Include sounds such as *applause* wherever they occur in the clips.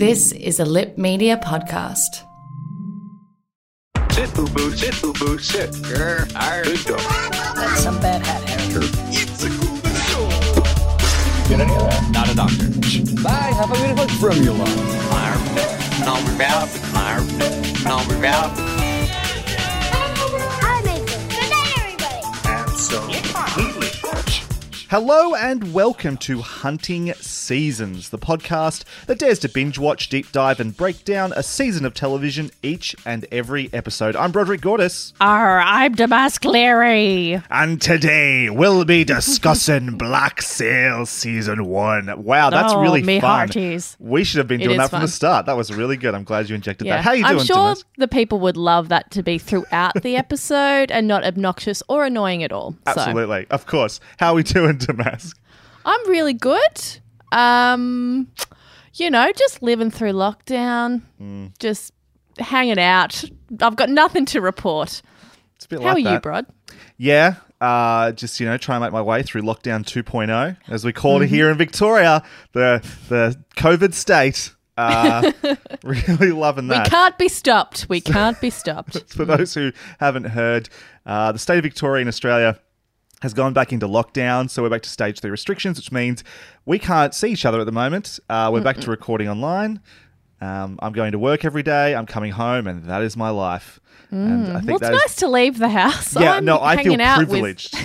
This is a Lip Media podcast. Sit, boo boo, sit, boo boo, sit. Grr, arr. Good dog. That's some bad hat hair. It's a cool show. Get any of that? Not a doctor. Bye. Have a beautiful formula. Number valve, number, number valve. Hello and welcome to Hunting Seasons, the podcast that dares to binge watch, deep dive, and break down a season of television each and every episode. I'm Broderick Gordis, Arr, I'm Damask Leary. and today we'll be discussing *laughs* Black Sail Season 1. Wow, that's Oh, really me fun. hearties. We should have been doing that from the start. That was really good. I'm glad you injected Yeah. that. How you doing, I'm sure Damask? the people would love that to be throughout the *laughs* episode and not obnoxious or annoying at all. So Absolutely. Of course. How are we doing, *laughs* Damask? I'm really good. Um, you know, just living through lockdown, Mm. just hanging out. I've got nothing to report. It's a bit like How like are you, that. Brod? Yeah, uh, just you know, try and make my way through lockdown 2.0, as we call it Mm-hmm. here in Victoria, the the COVID state. Uh, *laughs* really loving that. We can't be stopped. We *laughs* can't be stopped. For those who haven't heard, uh, the state of Victoria in Australia has gone back into lockdown, so we're back to stage three restrictions, which means we can't see each other at the moment. Uh, we're back to recording online. Um, I'm going to work every day. I'm coming home, and that is my life. And I think Mm. Well, it's that is- nice to leave the house. yeah, I'm no, I feel out with- privileged.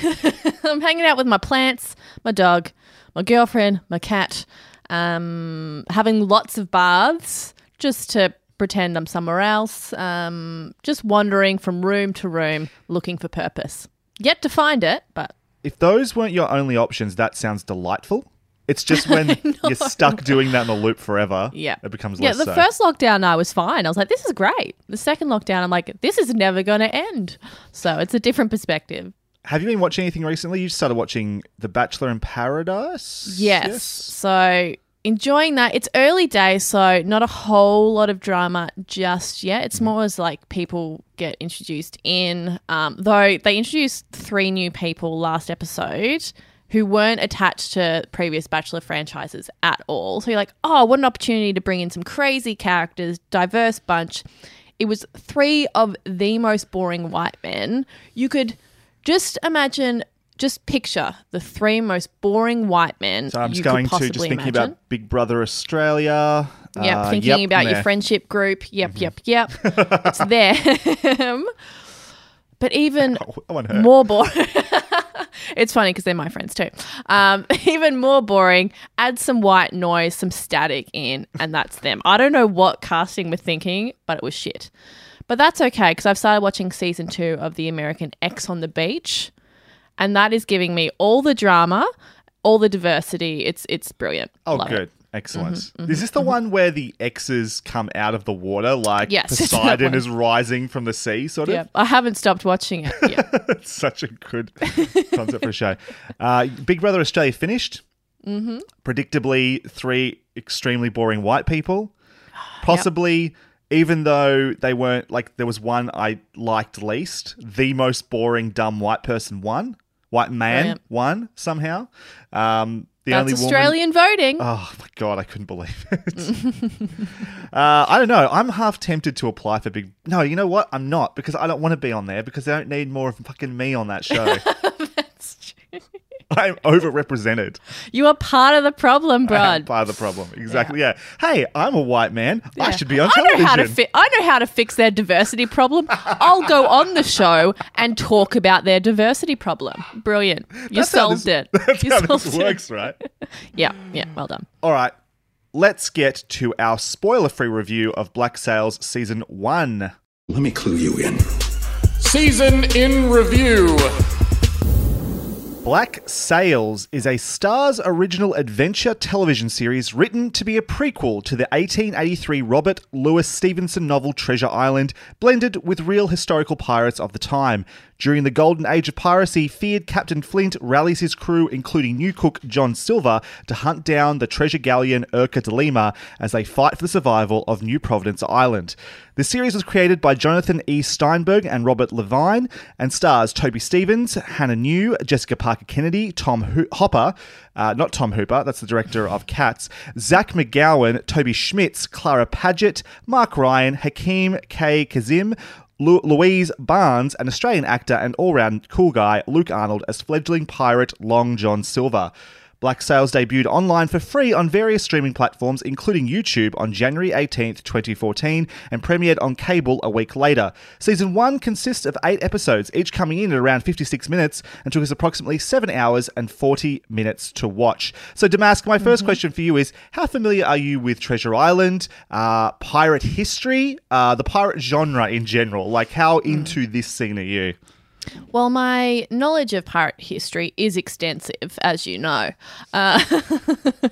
*laughs* I'm hanging out with my plants, my dog, my girlfriend, my cat, um, having lots of baths just to pretend I'm somewhere else, um, just wandering from room to room looking for purpose. Yet to find it, but if those weren't your only options, that sounds delightful. It's just *laughs* when you're stuck doing that in a loop forever, yeah. it becomes Yeah, less the so. first lockdown I was fine. I was like, this is great. The second lockdown, I'm like, this is never going to end. So it's a different perspective. Have you been watching anything recently? You started watching The Bachelor in Paradise. Yes. So enjoying that. It's early days, so not a whole lot of drama just yet. It's more as like people get introduced in. Um, though they introduced three new people last episode who weren't attached to previous Bachelor franchises at all. So you're like, oh, what an opportunity to bring in some crazy characters, diverse bunch. It was three of the most boring white men. You could just imagine, just picture the three most boring white men. So I'm just going to just thinking imagine. about Big Brother Australia. Yep, uh, thinking yep, about your friendship group. Yep, yep, yep. it's *laughs* them. but even *laughs* her. more boring. *laughs* it's funny because they're my friends too. Um, even more boring. Add some white noise, some static in, and that's them. I don't know what casting were thinking, but it was shit. But that's okay because I've started watching season two of the American X on the Beach, and that is giving me all the drama, all the diversity. It's it's brilliant. Oh, Love it. Mm-hmm, good. Excellent. is this the one where the X's come out of the water, like Yes, *laughs* Poseidon is rising from the sea, sort of? Yeah, I haven't stopped watching it. Yeah. *laughs* It's such a good concept for a show. Uh, Big Brother Australia finished. Mm-hmm. Predictably, three extremely boring white people. *gasps* Possibly, even though they weren't like, there was one I liked least. The most boring dumb white person won. White man Brilliant. won somehow. Um, the That's only woman- Australian voting. Oh my god, I couldn't believe it. *laughs* uh, I don't know. I'm half tempted to apply for Big. No, you know what? I'm not because I don't want to be on there because they don't need more of fucking me on that show. *laughs* *laughs* I'm overrepresented. You are part of the problem, Brad. part of the problem. Exactly. Yeah. Hey, I'm a white man. I should be on I television. know how to fi- I know how to fix their diversity problem. I'll go on the show and talk about their diversity problem. Brilliant. You That's solved this- it. That's you how solved *laughs* this it. works, right? *laughs* Yeah, yeah, well done. All right. Let's get to our spoiler-free review of Black Sails season one. Let me clue you in. Season in review. Black Sails is a Starz original adventure television series written to be a prequel to the 1883 Robert Louis Stevenson novel Treasure Island, blended with real historical pirates of the time. During the golden age of piracy, feared Captain Flint rallies his crew, including new cook John Silver, to hunt down the treasure galleon Urca de Lima as they fight for the survival of New Providence Island. The series was created by Jonathan E. Steinberg and Robert Levine and stars Toby Stephens, Hannah New, Jessica Parker Kennedy, Tom Ho- Hopper, uh, not Tom Hooper, that's the director of Cats, Zach McGowan, Toby Schmitz, Clara Paget, Mark Ryan, Hakeem K. Kazim, Lu- Louise Barnes, an Australian actor and all round cool guy, Luke Arnold, as fledgling pirate Long John Silver. Black Sails debuted online for free on various streaming platforms, including YouTube, on January 18, 2014, and premiered on cable a week later. Season 1 consists of 8 episodes, each coming in at around 56 minutes, and took us approximately 7 hours and 40 minutes to watch. So, Damask, my 1st question for you is How familiar are you with Treasure Island, uh, pirate history, uh, the pirate genre in general? Like, how into this scene are you? Well, my knowledge of pirate history is extensive, as you know. Uh, *laughs*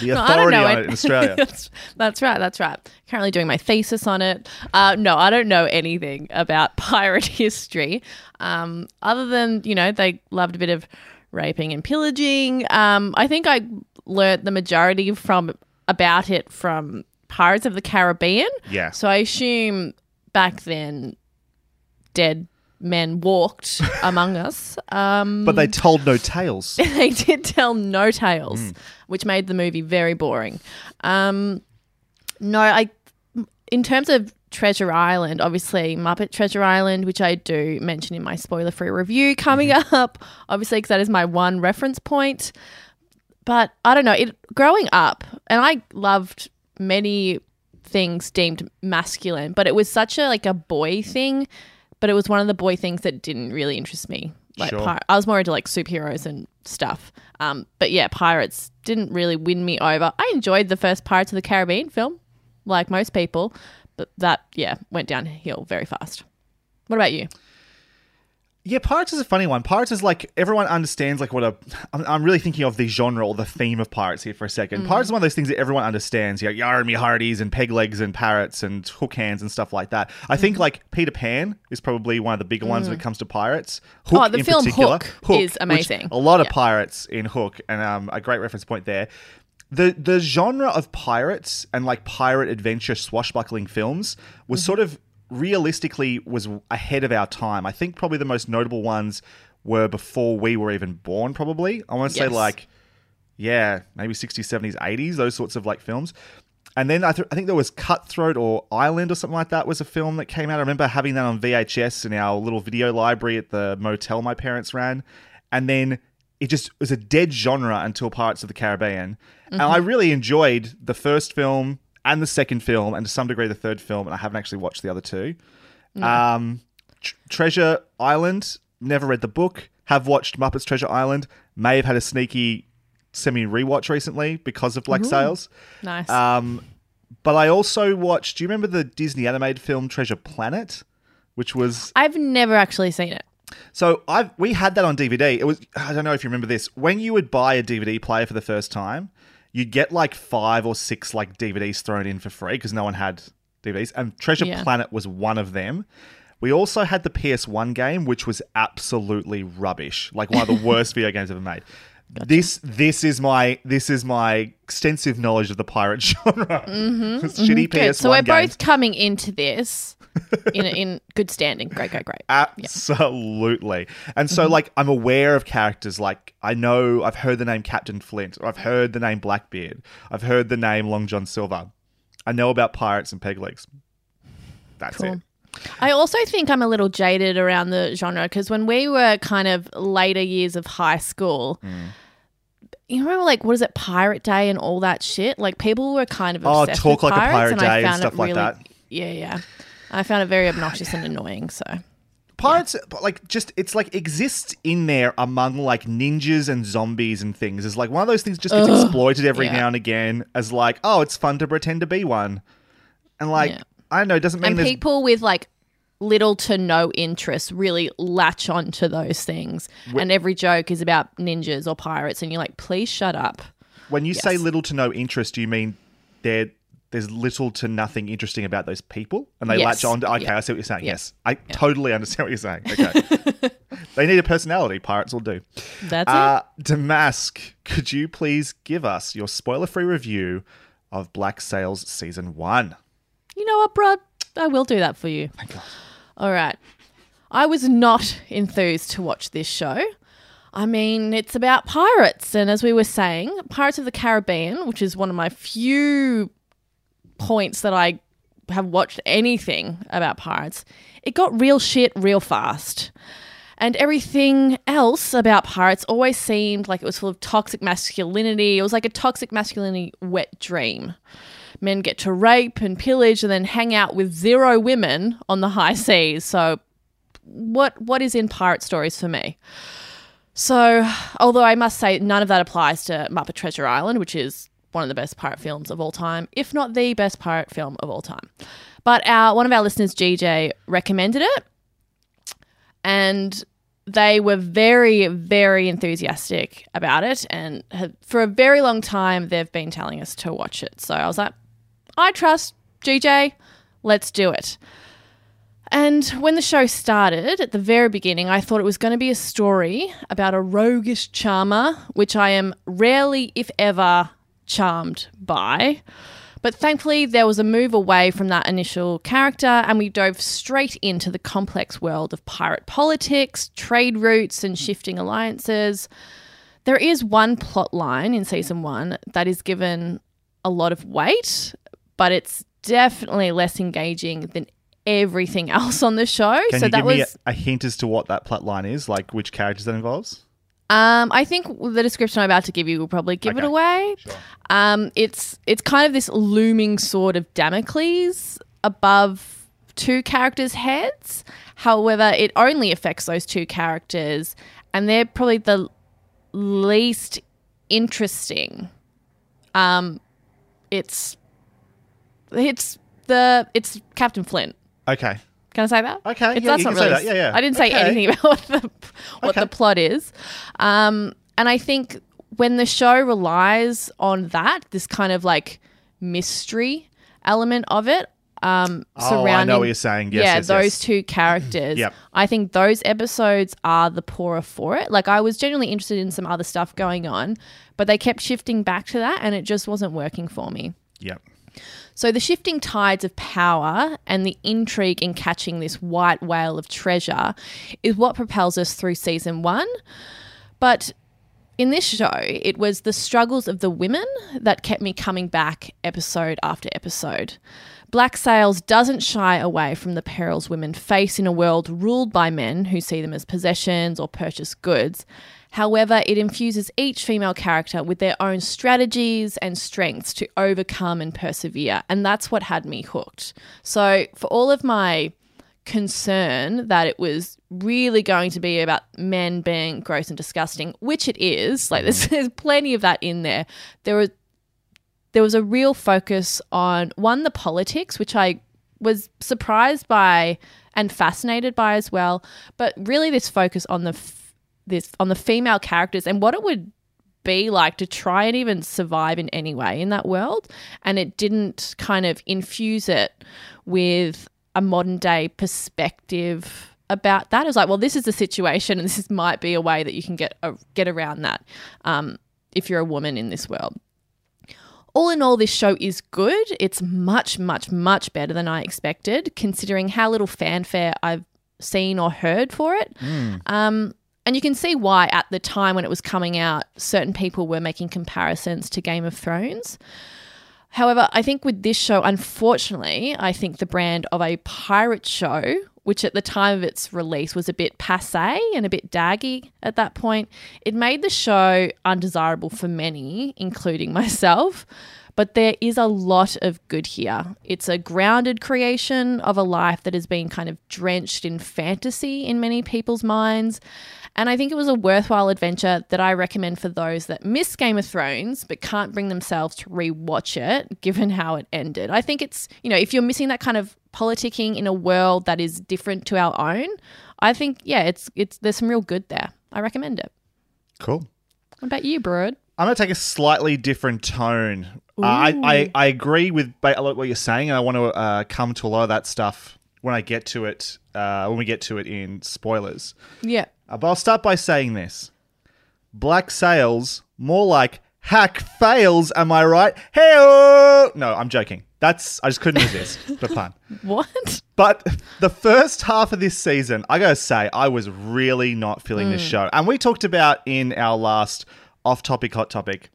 The No, authority know on it. it in Australia. *laughs* that's, that's right. That's right. Currently doing my thesis on it. Uh, no, I don't know anything about *laughs* pirate history, um, other than you know they loved a bit of raping and pillaging. Um, I think I learnt the majority from about it from Pirates of the Caribbean. Yeah. So I assume back then, dead men walked among us. Um, but they told no tales. *laughs* they did tell no tales, which made the movie very boring. Um, no, I. In terms of Treasure Island, obviously Muppet Treasure Island, which I do mention in my spoiler-free review coming *laughs* up, obviously because that is my one reference point. But I don't know. It growing up, and I loved many things deemed masculine, but it was such a like a boy thing. But it was one of the boy things that didn't really interest me. Like Sure. pir- I was more into like superheroes and stuff. Um, but yeah, pirates didn't really win me over. I enjoyed the first Pirates of the Caribbean film, like most people, but that yeah went downhill very fast. What about you? Yeah, Pirates is a funny one. Pirates is like everyone understands like what a. I'm, I'm really thinking of the genre or the theme of Pirates here for a second. Pirates is one of those things that everyone understands. You know, Yar me hearties and peg legs and parrots and hook hands and stuff like that. I think like Peter Pan is probably one of the bigger ones when it comes to pirates. Hook Oh, the film particular. Hook is amazing. a lot of Yeah. pirates in Hook, and um, a great reference point there. The the genre of pirates and like pirate adventure swashbuckling films was Mm-hmm. sort of realistically was ahead of our time. I think probably the most notable ones were before we were even born. Probably I want to say Yes. like yeah, maybe 60s, 70s, 80s, those sorts of like films. And then I, th- I think there was Cutthroat or Island or something like that was a film that came out. I remember having that on VHS in our little video library at the motel my parents ran. And then it just was a dead genre until Pirates of the Caribbean. And I mm-hmm. really enjoyed the first film and the second film, and to some degree the third film. And I haven't actually watched the other two. Um, Tr- Treasure Island, never read the book. Have watched Muppets Treasure Island. May have had a sneaky semi rewatch recently because of Black Sails. Nice. Um, but I also watched. Do you remember the Disney animated film Treasure Planet, which was I've never actually seen it. so I we had that on DVD. It was I don't know if you remember this. When you would buy a DVD player for the first time, you'd get like five or six like DVDs thrown in for free because no one had DVDs, and Treasure Yeah. Planet was one of them. We also had the PS1 game, which was absolutely rubbish, like one of the *laughs* worst video games ever made. This this is my this is my extensive knowledge of the pirate *laughs* genre. It's shitty PS1 Good. So we're games. both coming into this in in good standing. Great, great, great. Absolutely. And so, Mm-hmm. like, I'm aware of characters. Like, I know I've heard the name Captain Flint, or I've heard the name Blackbeard, I've heard the name Long John Silver. I know about pirates and peg legs. That's Cool. it. I also think I'm a little jaded around the genre because when we were kind of later years of high school, Mm. You remember like what is it, Pirate Day and all that shit? Like people were kind of Oh, obsessed talk with like a pirates, pirate and day I and found stuff it like really, that. Yeah, yeah. I found it very obnoxious and annoying. So Pirates, but, like, just it's like exists in there among like ninjas and zombies and things. Is like one of those things just gets exploited every yeah. now and again as like, oh, it's fun to pretend to be one, and like Yeah. I don't know, it doesn't mean and people with like little to no interest really latch on to those things. and every joke is about ninjas or pirates, and you're like, please shut up. When you say little to no interest, do you mean there there's little to nothing interesting about those people, and they Yes. latch on? To, okay, Yeah. I see what you're saying. Yeah. Yes, I totally understand what you're saying. Okay, *laughs* they need a personality. Pirates will do. That's it. Uh, Damask, could you please give us your spoiler-free review of Black Sails season one? You know what, Brad? I will do that for you. All right. I was not enthused to watch this show. I mean, it's about pirates, and as we were saying, Pirates of the Caribbean, which is one of my few points that I have watched anything about pirates, it got real shit real fast. And everything else about pirates always seemed like it was full of toxic masculinity. It was like a toxic masculinity wet dream men get to rape and pillage and then hang out with zero women on the high seas. So what what is in pirate stories for me? So, although I must say none of that applies to Muppet Treasure Island, which is one of the best pirate films of all time, if not the best pirate film of all time. But our one of our listeners, GJ, recommended it, and they were very, very enthusiastic about it. And for a very long time, they've been telling us to watch it. So I was like, I trust GJ. Let's do it. And when the show started at the very beginning, I thought it was going to be a story about a roguish charmer, which I am rarely, if ever, charmed by. But thankfully, there was a move away from that initial character, and we dove straight into the complex world of pirate politics, trade routes, and shifting alliances. There is one plot line in season one that is given a lot of weight, but it's definitely less engaging than everything *laughs* else on the show. Can so you that give was me a, a hint as to what that plot line is, like which characters that involves? um I think the description I'm about to give you will probably give it Okay, away. Um it's it's kind of this looming sword of Damocles above two characters' heads. However, it only affects those two characters and they're probably the least interesting. Um it's it's the it's Captain Flint. Okay. Can I say that? Okay, It's, yeah, that's not really. that. Yeah, yeah. I didn't say Okay. anything *laughs* about what the what Okay. the plot is, um, and I think when the show relies on that, this kind of like mystery element of it, um, Oh, I surrounding know what you're saying. Yes, yeah, yes, those yes. two characters. Yep. I think those episodes are the poorer for it. Like I was genuinely interested in some other stuff going on, but they kept shifting back to that, and it just wasn't working for me. Yep. So, the shifting tides of power and the intrigue in catching this white whale of treasure is what propels us through season one. But in this show, it was the struggles of the women that kept me coming back episode after episode. Black Sails doesn't shy away from the perils women face in a world ruled by men who see them as possessions or purchased goods. However, it infuses each female character with their own strategies and strengths to overcome and persevere. And that's what had me hooked. So, for all of my concern that it was really going to be about men being gross and disgusting, which it is. Like there's, mm. there's plenty of that in there. There was there was a real focus on one the politics, which I was surprised by and fascinated by as well, but really this focus on the this on the female characters and what it would be like to try and even survive in any way in that world and it didn't kind of infuse it with a modern day perspective about that. It was like, well, this is the situation, and this is, might be a way that you can get a, get around that um, if you're a woman in this world. All in all, this show is good. It's much, much, much better than I expected, considering how little fanfare I've seen or heard for it. Um, and you can see why at the time when it was coming out, certain people were making comparisons to Game of Thrones. However, I think with this show, unfortunately, I think the brand of a pirate show, which at the time of its release was a bit passe and a bit daggy at that point, it made the show undesirable for many, including *laughs* myself. but there is a lot of good here. It's a grounded creation of a life that has been kind of drenched in fantasy in many people's minds. And I think it was a worthwhile adventure that I recommend for those that miss Game of Thrones but can't bring themselves to rewatch it given how it ended. I think it's, you know, if you're missing that kind of politicking in a world that is different to our own, I think yeah, it's it's there's some real good there. I recommend it. Cool. What about you, Broad? I'm going to take a slightly different tone. Uh, I, I, I agree with a lot what you're saying, and I want to uh, come to a lot of that stuff when I get to it, uh, when we get to it in spoilers. Yeah. Uh, but I'll start by saying this Black Sails, more like hack fails, am I right? Hey, No, I'm joking. That's, I just couldn't resist *laughs* the pun. What? But the first half of this season, I gotta say, I was really not feeling this show. And we talked about in our last off topic, hot topic,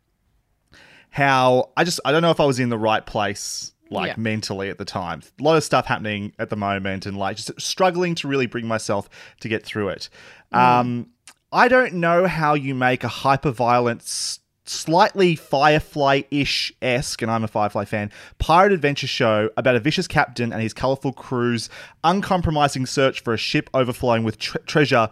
how I just, I don't know if I was in the right place, like Yeah. mentally at the time. A lot of stuff happening at the moment and like just struggling to really bring myself to get through it. Um, I don't know how you make a hyper violent, slightly Firefly ish esque, and I'm a Firefly fan, pirate adventure show about a vicious captain and his colourful crew's uncompromising search for a ship overflowing with tre- treasure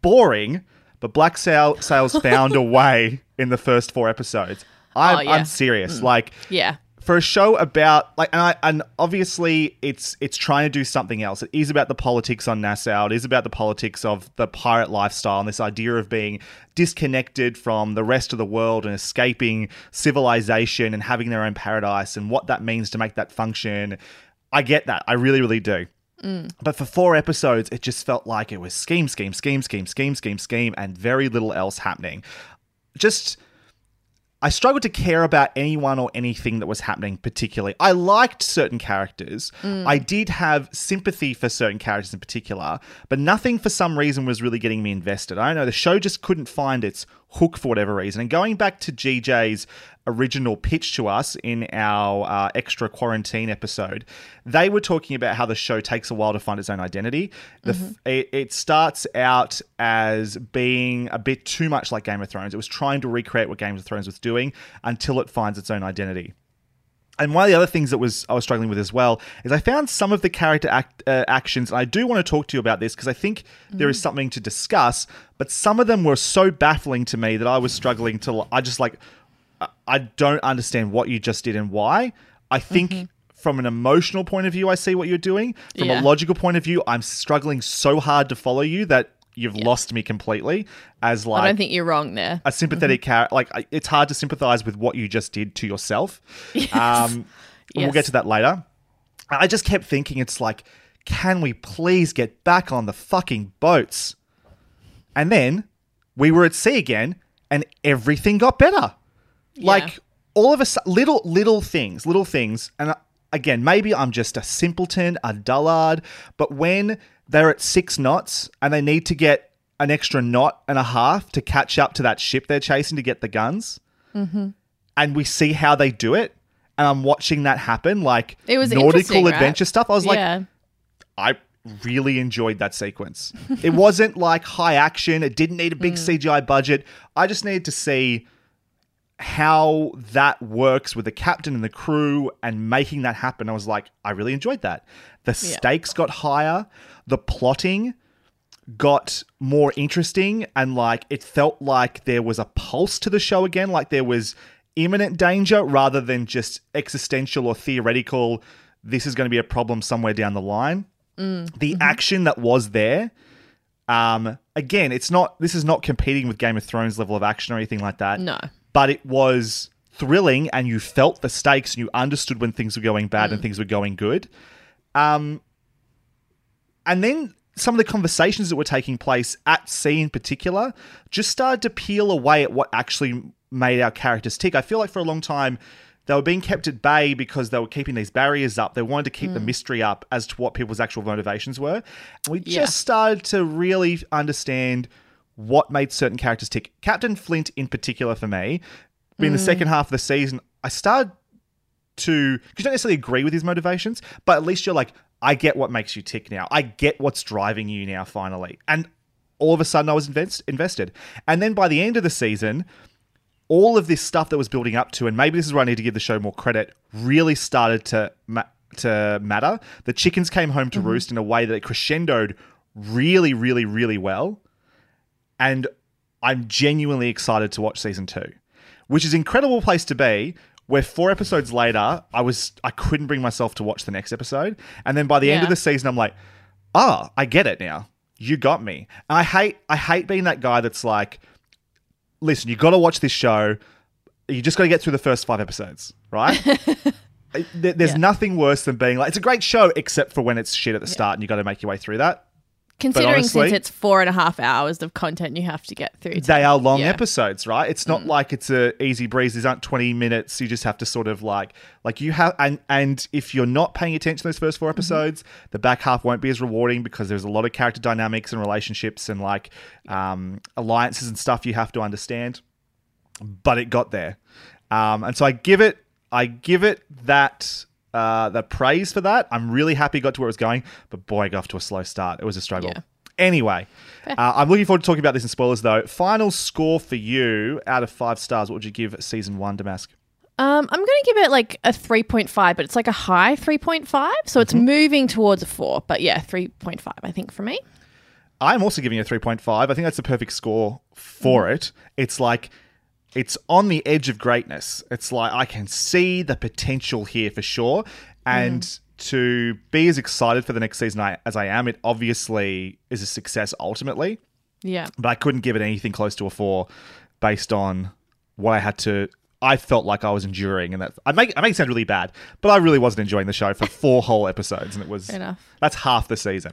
boring, but Black Sail- Sails *laughs* found a way in the first four episodes. I'm, Oh, yeah. I'm serious. Like, Yeah. For a show about like and I and obviously it's it's trying to do something else. It is about the politics on Nassau. It is about the politics of the pirate lifestyle and this idea of being disconnected from the rest of the world and escaping civilization and having their own paradise and what that means to make that function. I get that. I really, really do. Mm. But for four episodes, it just felt like it was scheme, scheme, scheme, scheme, scheme, scheme, scheme, and very little else happening. Just I struggled to care about anyone or anything that was happening particularly. I liked certain characters. Mm. I did have sympathy for certain characters in particular, but nothing for some reason was really getting me invested. I don't know. The show just couldn't find its hook for whatever reason. And going back to GJ's original pitch to us in our uh, extra quarantine episode, they were talking about how the show takes a while to find its own identity. The f- it, it starts out as being a bit too much like Game of Thrones. It was trying to recreate what Game of Thrones was doing until it finds its own identity. And one of the other things that was I was struggling with as well is I found some of the character act, uh, actions, and I do want to talk to you about this because I think there is something to discuss. But some of them were so baffling to me that I was struggling to. I just like I- don't understand what you just did and why. I think from an emotional point of view, I see what you're doing. From Yeah. a logical point of view, I'm struggling so hard to follow you that you've lost me completely. As like I don't think you're wrong there. a sympathetic character. Like it's hard to sympathize with what you just did to yourself. *laughs* Um, and We'll get to that later. I just kept thinking, it's like, can we please get back on the fucking boats? And then we were at sea again, and everything got better. Like all of a sudden, little little things, little things, and uh, again, maybe I'm just a simpleton, a dullard, but when they're at six knots and they need to get an extra knot and a half to catch up to that ship they're chasing to get the guns, mm-hmm. and we see how they do it, and I'm watching that happen, like It was nautical right? adventure stuff. I was like. I really enjoyed that sequence. it wasn't like high action. It didn't need a big mm. CGI budget. I just needed to see how that works with the captain and the crew and making that happen. I was like, I really enjoyed that. The stakes got higher. The plotting got more interesting and like it felt like there was a pulse to the show again like there was imminent danger rather than just existential or theoretical this is going to be a problem somewhere down the line the action that was there um again it's not this is not competing with game of thrones level of action or anything like that No. But it was thrilling and you felt the stakes and you understood when things were going bad and things were going good um and then some of the conversations that were taking place at sea in particular just started to peel away at what actually made our characters tick. I feel like for a long time they were being kept at bay because they were keeping these barriers up. They wanted to keep the mystery up as to what people's actual motivations were. And we Yeah. just started to really understand what made certain characters tick. Captain Flint, in particular, for me, in the hmm. second half of the season, I started to because you don't necessarily agree with his motivations, but at least you're like, I get what makes you tick now. I get what's driving you now. Finally, and all of a sudden, I was invest- invested. And then by the end of the season, all of this stuff that was building up to, and maybe this is where I need to give the show more credit, really started to ma- to matter. The chickens came home to mm-hmm. roost in a way that it crescendoed really, really, really well, and I'm genuinely excited to watch season two, which is an incredible place to be. Where four episodes later, I was I couldn't bring myself to watch the next episode, and then by the end of the season, I'm like, ah, I get it now. You got me. And I hate I hate being that guy that's like, listen, you got to watch this show. You just got to get through the first five episodes, right? *laughs* There- There's nothing worse than being like, it's a great show, except for when it's shit at the start and you got to make your way through that. Considering honestly- since it's four and a half hours of content you have to get through. to- They are long Yeah. Mm. episodes, right? It's not like it's a easy breeze. These aren't 20 minutes. You just have to sort of like, like you have, and and if you're not paying attention to those first Mm-hmm. four episodes, the back half won't be as rewarding because there's a lot of character dynamics and relationships and like um, alliances and stuff you have to understand. But it got there, um, and so I give it, I give it that. Uh, the praise for that. I'm really happy it got to where it was going, but boy, I got off to a slow start. It was a struggle. Yeah. Anyway, uh, I'm looking forward to talking about this in spoilers, though. Final score for you out of five stars. What would you give season one, Damask? Um, I'm going to give it like a 3.5, but it's like a high 3.5. So it's Mm-hmm. moving towards a 4. But yeah, 3.5, I think, for me. I'm also giving it a 3.5. I think that's the perfect score for it. It's like it's on the edge of greatness. It's like I can see the potential here for sure. And to be as excited for the next season as I am, it obviously is a success ultimately. Yeah. but I couldn't give it anything close to a four based on what I had to. I felt like I was enduring, and that I make I make it sound really bad, but I really wasn't enjoying the show for four whole episodes, and it was enough. that's half the season.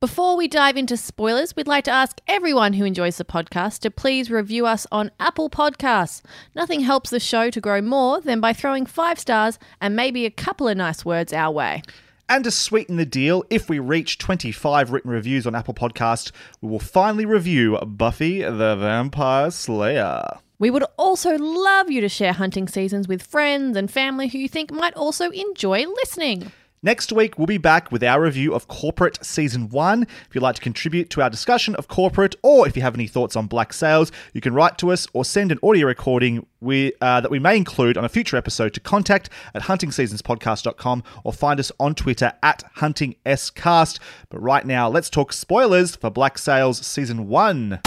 Before we dive into spoilers, we'd like to ask everyone who enjoys the podcast to please review us on Apple Podcasts. Nothing helps the show to grow more than by throwing five stars and maybe a couple of nice words our way. And to sweeten the deal, if we reach 25 written reviews on Apple Podcast, we will finally review Buffy the Vampire Slayer. We would also love you to share hunting seasons with friends and family who you think might also enjoy listening. Next week, we'll be back with our review of Corporate Season 1. If you'd like to contribute to our discussion of Corporate, or if you have any thoughts on Black Sails, you can write to us or send an audio recording we, uh, that we may include on a future episode to contact at huntingseasonspodcast.com or find us on Twitter at huntingscast. But right now, let's talk spoilers for Black Sails Season 1.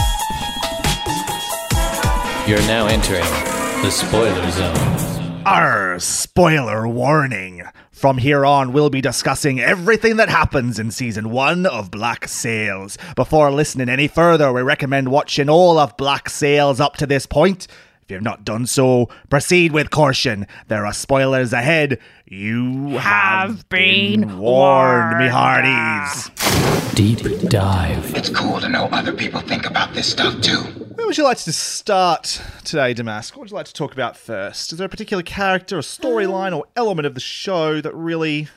You're now entering the spoiler zone. Our spoiler warning. From here on, we'll be discussing everything that happens in season one of Black Sails. Before listening any further, we recommend watching all of Black Sails up to this point. If you've not done so, proceed with caution. There are spoilers ahead. You have, been, warned, me hearties. Deep dive. It's cool to know other people think about this stuff too. Where would you like to start today, Damask? What would you like to talk about first? Is there a particular character, a storyline, or element of the show that really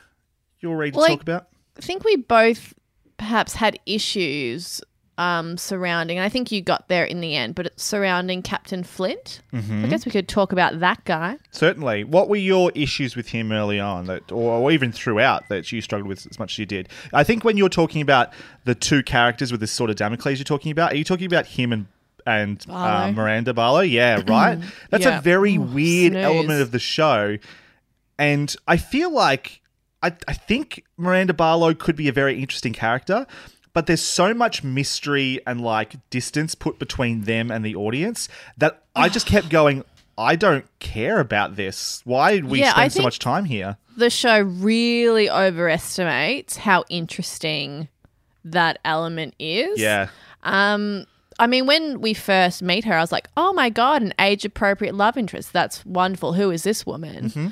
you're ready to Well, talk about? I think we both perhaps had issues um, surrounding, and I think you got there in the end, but it's surrounding Captain Flint. Mhm. I guess we could talk about that guy. Certainly. What were your issues with him early on, that, or, even throughout, that you struggled with as much as you did? I think when you're talking about the two characters with this sort of Damocles you're talking about, are you talking about him and and uh, Miranda Barlow? Yeah, *clears throat* right. That's Yeah. a very Ooh, weird snooze. element of the show, and I feel like I, I think Miranda Barlow could be a very interesting character. But there's so much mystery and like distance put between them and the audience that I just *sighs* kept going. I don't care about this. Why did we Yeah, spend so much time here? The show really overestimates how interesting that element is. Yeah. Um, I mean, when we first meet her, I was like, "Oh my god, an age-appropriate love interest. That's wonderful. Who is this woman?" Mm-hmm.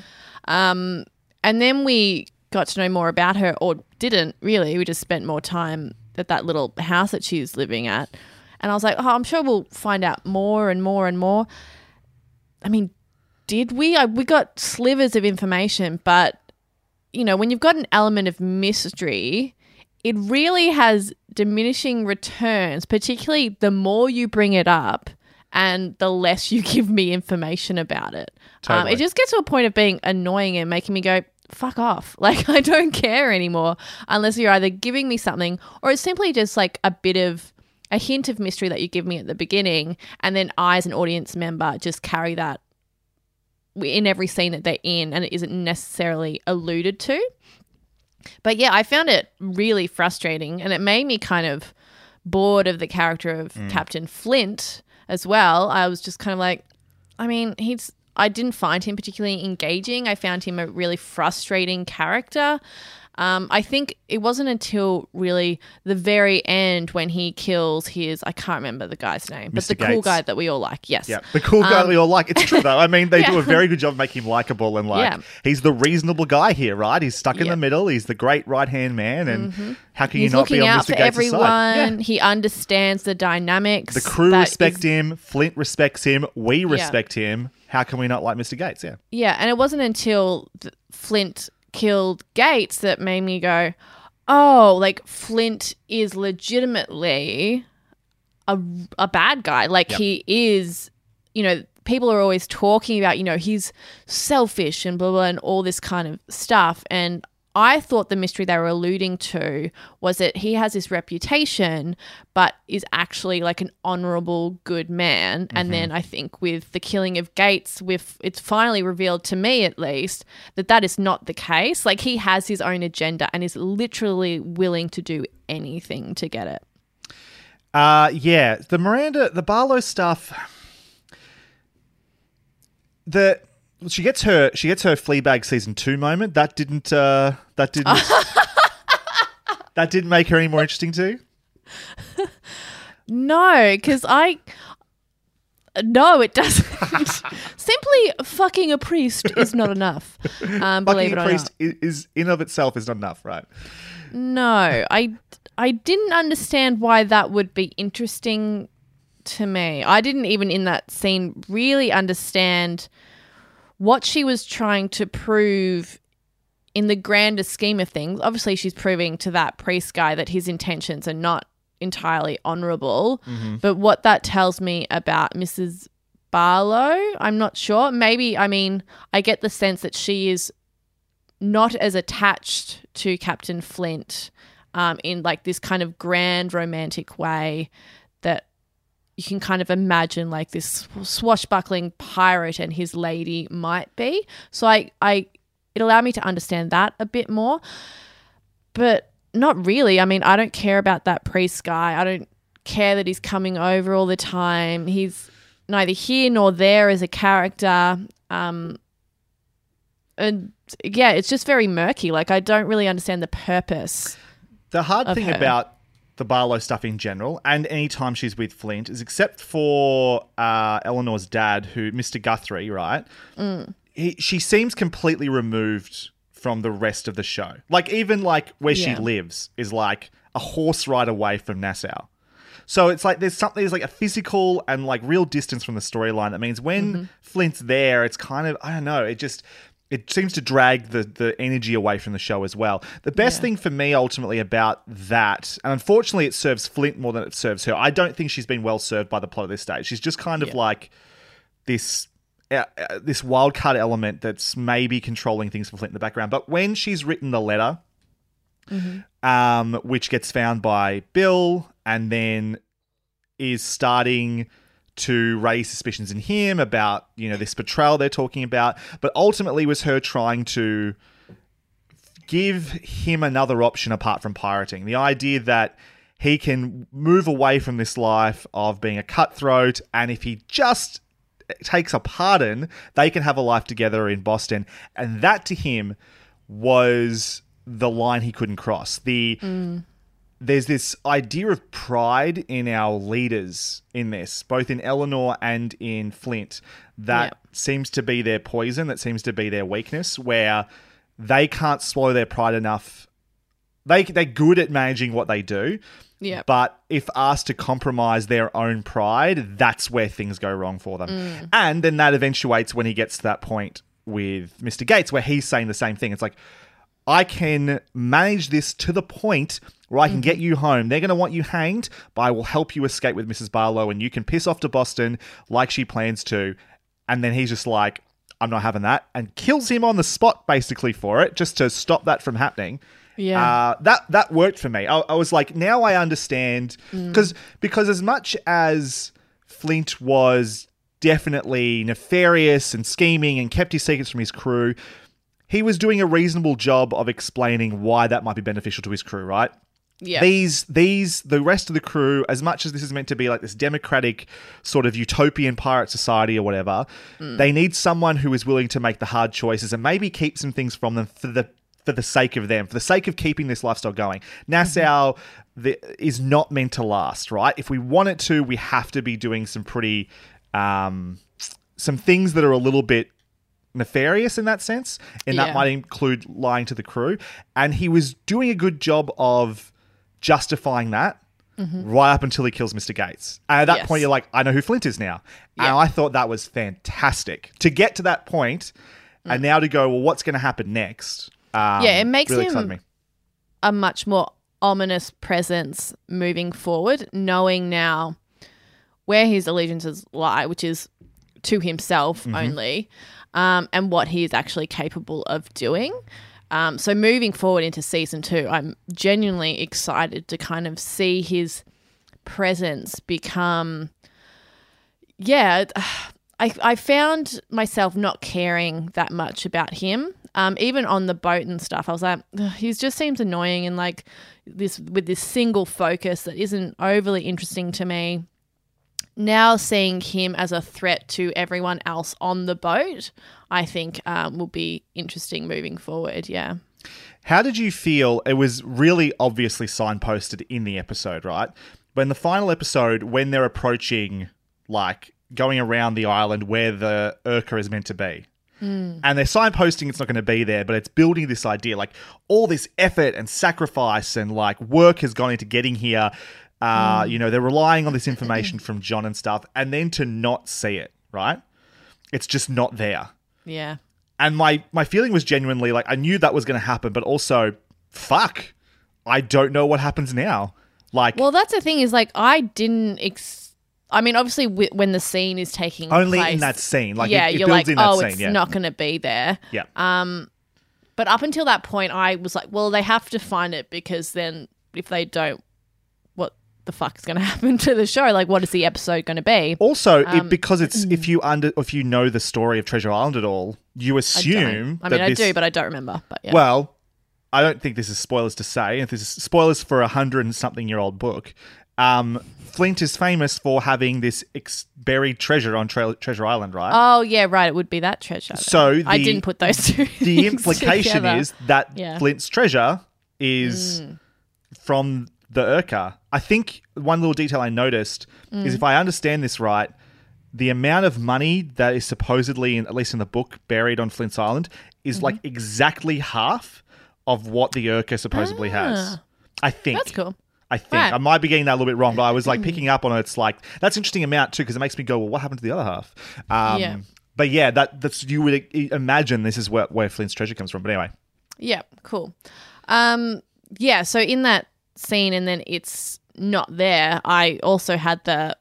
Um, and then we got to know more about her, or didn't really. We just spent more time at that little house that she was living at, and I was like, "Oh, I'm sure we'll find out more and more and more." I mean, did we? I, we got slivers of information, but you know, when you've got an element of mystery, it really has diminishing returns, particularly the more you bring it up and the less you *laughs* give me information about it. Um, it just gets to a point of being annoying and making me go, fuck off. *laughs* Like, I don't care anymore unless you're either giving me something or it's simply just like a bit of a hint of mystery that you give me at the beginning. And then I, as an audience member, just carry that in every scene that they're in and it isn't necessarily alluded to. But yeah, I found it really frustrating and it made me kind of bored of the character of Mm. Captain Flint as well. I was just kind of like, I mean, he's. I didn't find him particularly engaging. I found him a really frustrating character. Um, I think it wasn't until really the very end when he kills his I can't remember the guy's name, but Mr. the cool Gates. guy that we all like. Yes, Yeah, the cool guy Um, we all like. It's true though. I mean, they *laughs* do a very good job of making him likable and like Yeah. he's the reasonable guy here, right? He's stuck in Yeah. the middle. He's the great right hand man, and Mhm. how can He's you not looking be on out Mr. for Gates' everyone. side? Yeah. He understands the dynamics. The crew that respect is- him. Flint respects him. We respect him. How can we not like Mr. Gates? Yeah. Yeah, and it wasn't until th- Flint killed Gates that made me go, "Oh, like Flint is legitimately a a bad guy. Like Yep. he is, you know, people are always talking about, you know, he's selfish and blah blah and all this kind of stuff and I thought the mystery they were alluding to was that he has this reputation, but is actually like an honorable, good man. And Mhm. then I think with the killing of Gates, with it's finally revealed to me at least that that is not the case. Like he has his own agenda and is literally willing to do anything to get it. Uh yeah, the Miranda, the Barlow stuff. The she gets her she gets her Fleabag season two moment. That didn't uh that didn't *laughs* that didn't make her any more interesting too. No, because I. No, it doesn't. *laughs* Simply fucking a priest is not enough. Um, believe Fucking it or priest not. is in of itself is not enough, right? No, I I didn't understand why that would be interesting to me. I didn't even in that scene really understand what she was trying to prove in the grander scheme of things. Obviously, she's proving to that priest guy that his intentions are not entirely honorable. Mhm. But what that tells me about Mrs. Barlow, I'm not sure. Maybe, I mean, I get the sense that she is not as attached to Captain Flint um, in like this kind of grand romantic way that you can kind of imagine like this swashbuckling pirate and his lady might be. So I, I, it allowed me to understand that a bit more, but not really. I mean, I don't care about that priest guy. I don't care that he's coming over all the time. He's neither here nor there as a character. Um, and yeah, it's just very murky. Like I don't really understand the purpose. The hard thing her. about the Barlow stuff in general, and any time she's with Flint, is except for uh, Eleanor's dad, who Mr. Guthrie, right? Mm. He, she seems completely removed from the rest of the show. Like even like where she lives is like a horse ride away from Nassau. So it's like there's something there's like a physical and like real distance from the storyline. That means when Mm-hmm. Flint's there, it's kind of I don't know. It just it seems to drag the the energy away from the show as well. The best thing for me ultimately about that, and unfortunately, it serves Flint more than it serves her. I don't think she's been well served by the plot at this stage. She's just kind of like this. Uh, uh, this wild card element that's maybe controlling things for Flint in the background. But when she's written the letter, um, which gets found by Bill and then is starting to raise suspicions in him about you know this betrayal they're talking about, but ultimately was her trying to give him another option apart from pirating. The idea that he can move away from this life of being a cutthroat, and if he just takes a pardon, they can have a life together in Boston. And that to him was the line he couldn't cross. The mm. There's this idea of pride in our leaders in this, both in Eleanor and in Flint, that Yep. seems to be their poison, that seems to be their weakness, where they can't swallow their pride enough. They they're good at managing what they do, Yeah. but if asked to compromise their own pride, that's where things go wrong for them. Mm. And then that eventuates when he gets to that point with Mr. Gates, where he's saying the same thing. It's like, I can manage this to the point where I can get you home. They're going to want you hanged, but I will help you escape with Mrs. Barlow and you can piss off to Boston like she plans to. And then he's just like, I'm not having that, and kills him on the spot basically for it, just to stop that from happening. Yeah. Uh, that that worked for me. I, I was like, now I understand because because as much as Flint was definitely nefarious and scheming and kept his secrets from his crew, he was doing a reasonable job of explaining why that might be beneficial to his crew, right? Yeah. These these the rest of the crew, as much as this is meant to be like this democratic sort of utopian pirate society or whatever, they need someone who is willing to make the hard choices and maybe keep some things from them for the for the sake of them, for the sake of keeping this lifestyle going. Nassau the, is not meant to last, right? If we want it to, we have to be doing some pretty um, some things that are a little bit nefarious in that sense, and that might include lying to the crew. And he was doing a good job of justifying that right up until he kills Mr. Gates. And at that Yes. point, you're like, I know who Flint is now. And Yeah. I thought that was fantastic to get to that point, and now to go, well, what's going to happen next? Um, Yeah, it makes really him- me. a much more ominous presence moving forward, knowing now where his allegiances lie, which is to himself Mm-hmm. only, um, and what he is actually capable of doing. Um, so moving forward into season two, I'm genuinely excited to kind of see his presence become. Yeah, *sighs* I I found myself not caring that much about him. Um, even on the boat and stuff, I was like, he just seems annoying and like this with this single focus that isn't overly interesting to me. Now seeing him as a threat to everyone else on the boat, I think um, will be interesting moving forward. Yeah. How did you feel? It was really obviously signposted in the episode, right? But in the final episode, when they're approaching, like going around the island where the Urca is meant to be, and they're signposting it's not going to be there, but it's building this idea like all this effort and sacrifice and like work has gone into getting here. Uh, You know, they're relying on this *laughs* information from John and stuff, and then to not see it, right? It's just not there Yeah. and my my feeling was genuinely like I knew that was going to happen, but also, fuck, I don't know what happens now. Like Well, that's the thing is like I didn't. Ex- I mean, obviously, w- when the scene is taking only place, in that scene, like yeah, it, it you're builds like, in that oh, scene. it's yeah, not going to be there. yeah. Um, but up until that point, I was like, well, they have to find it because then if they don't, the fuck is going *laughs* to happen to the show? Like, what is the episode going to be? also, um, it, because it's if you under if you know the story of Treasure Island at all, you I assume. I mean, that I this, do, but I don't remember. But yeah. Well, I don't think this is spoilers to say. If this is spoilers for a hundred and something year old book, um, Flint is famous for having this ex- buried treasure on Tre- Treasure Island, right? Oh yeah, right. It would be that treasure. So I didn't put those two. *laughs* the implication together. is that Yeah. Mm. Flint's treasure is from the Urca. I think one little detail I noticed is Mm. if I understand this right, the amount of money that is supposedly, in, at least in the book, buried on Flint's Island is like Mm-hmm. exactly half of what the Urca supposedly has. I think. Ah. That's cool. I think Right. I might be getting that a little bit wrong, but I was like picking up on it. It's like that's an interesting amount too because it makes me go, well, what happened to the other half? Um, Yeah. But yeah, that that's you would imagine this is where, where Flint's treasure comes from. But anyway, Yeah, cool. Um, yeah, so in that scene, and then it's not there. I also had the,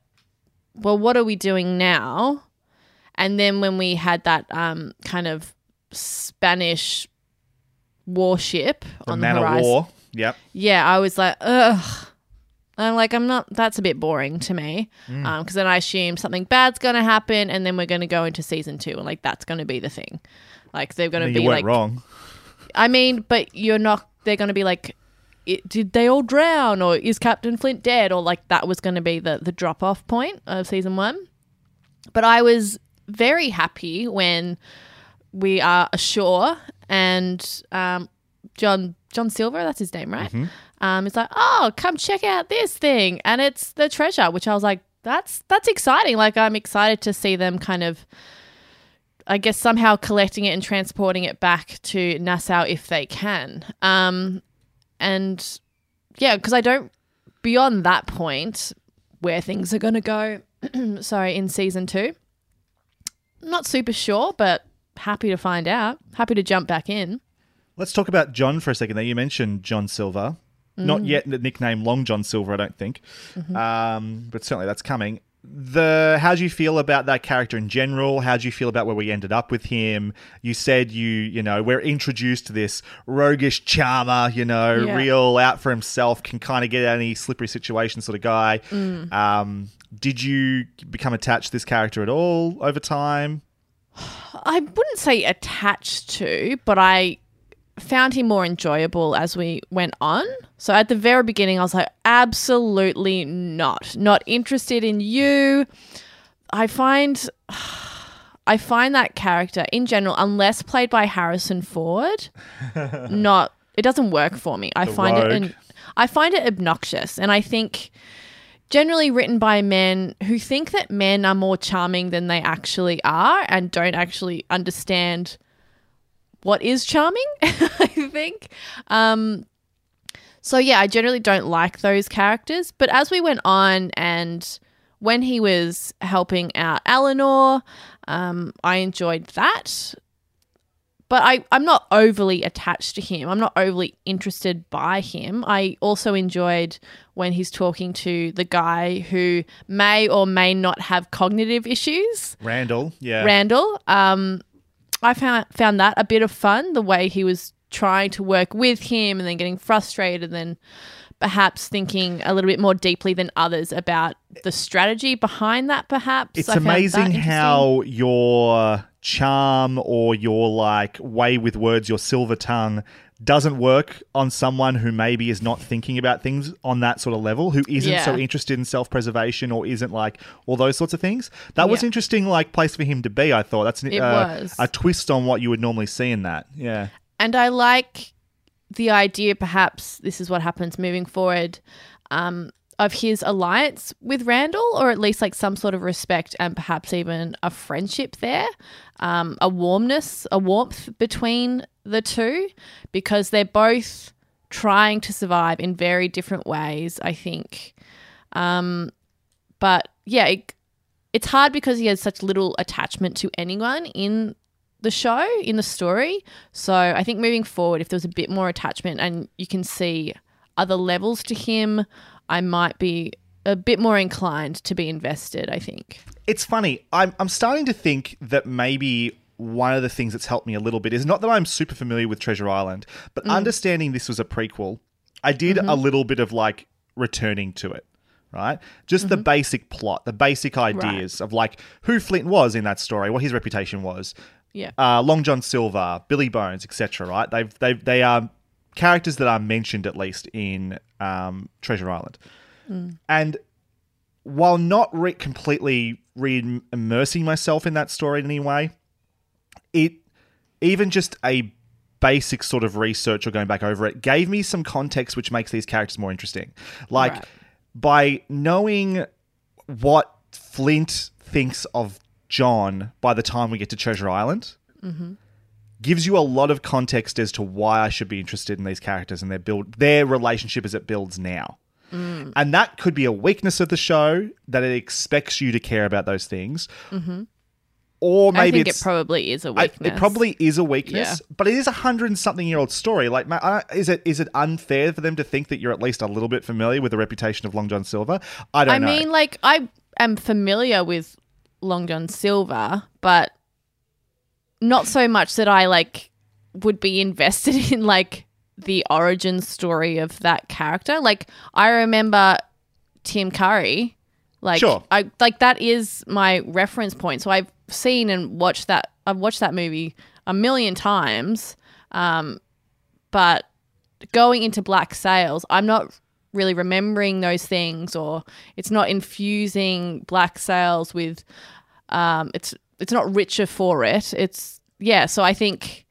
well, what are we doing now? And then when we had that um kind of Spanish warship the on Man the of horizon, War. Yep. yeah, I was like, ugh. I'm like, I'm not. That's a bit boring to me, Mm. because then I assume something bad's gonna happen, and then we're gonna go into season two, and like that's gonna be the thing. Like they're gonna No, be you like, wrong. I mean, but you're not. They're going to be like, it, did they all drown, or is Captain Flint dead, or like that was going to be the the drop off point of season one. But I was very happy when we are ashore and um, John John Silver, that's his name, right? Um, it's like, oh, come check out this thing, and it's the treasure, which I was like, that's that's exciting. Like I'm excited to see them kind of. I guess somehow collecting it and transporting it back to Nassau if they can. Um, and yeah, because I don't, beyond that point, where things are going to go, *clears throat* sorry, in season two, not super sure, but happy to find out. Happy to jump back in. Let's talk about John for a second. There, you mentioned John Silver, Mm. not yet the nickname Long John Silver. I don't think, Mm-hmm. um, but certainly that's coming. The how do you feel about that character in general? How do you feel about where we ended up with him? You said you you know we're introduced to this roguish charmer, you know, Yeah. real out for himself, can kind of get out any slippery situation sort of guy. Mm. Um, did you become attached to this character at all over time? *sighs* I wouldn't say attached to, but I found him more enjoyable as we went on. So at the very beginning, I was like, absolutely not, not interested in you. I find. *sighs* I find that character in general, unless played by Harrison Ford, *laughs* not it doesn't work for me. I The find it rogue. an, I find it obnoxious, and I think generally written by men who think that men are more charming than they actually are and don't actually understand what is charming, *laughs* I think. Um, so, yeah, I generally don't like those characters. But as we went on and when he was helping out Eleanor, um, I enjoyed that. But I, I'm not overly attached to him. I'm not overly interested by him. I also enjoyed when he's talking to the guy who may or may not have cognitive issues. Randall, yeah, Randall. Um, I found found that a bit of fun. The way he was trying to work with him and then getting frustrated, and then perhaps thinking a little bit more deeply than others about the strategy behind that. Perhaps It's I amazing how your charm or your like way with words, your silver tongue, doesn't work on someone who maybe is not thinking about things on that sort of level, who isn't so interested in self preservation or isn't like all those sorts of things. That was Yeah. interesting, like place for him to be. I thought that's an, It uh, was. a twist on what you would normally see in that. Yeah. And I like the idea, perhaps this is what happens moving forward, um, of his alliance with Randall, or at least like some sort of respect and perhaps even a friendship there, um, a warmness, a warmth between the two, because they're both trying to survive in very different ways, I think. Um, but yeah, it, it's hard because he has such little attachment to anyone in the show, in the story. So I think moving forward, if there was a bit more attachment and you can see other levels to him, I might be a bit more inclined to be invested, I think. It's funny. I'm I'm starting to think that maybe one of the things that's helped me a little bit is not that I'm super familiar with Treasure Island, but mm. understanding this was a prequel. I did mm-hmm. a little bit of like returning to it, right? Just the mm-hmm. basic plot, the basic ideas of like who Flint was in that story, what his reputation was. Yeah. Uh, Long John Silver, Billy Bones, etc. Right? They've they they are characters that are mentioned at least in um, Treasure Island. And while not re- completely re immersing myself in that story in any way, it even just a basic sort of research or going back over it gave me some context which makes these characters more interesting. Like Right. by knowing what Flint thinks of John by the time we get to Treasure Island gives you a lot of context as to why I should be interested in these characters and their build their relationship as it builds now. And that could be a weakness of the show that it expects you to care about those things. Or I maybe it probably is a weakness. it probably is a weakness, Yeah. but it is a hundred and something year old story. Like, uh, is it is it unfair for them to think that you're at least a little bit familiar with the reputation of Long John Silver? I don't I know. mean, like I am familiar with Long John Silver, but not so much that I like would be invested *laughs* in like the origin story of that character. Like I remember Tim Curry. Like Sure. I like that is my reference point. So I've seen and watched that I've watched that movie a million times. Um but going into Black Sails, I'm not really remembering those things or it's not infusing Black Sails with um it's it's not richer for it. It's yeah, so I think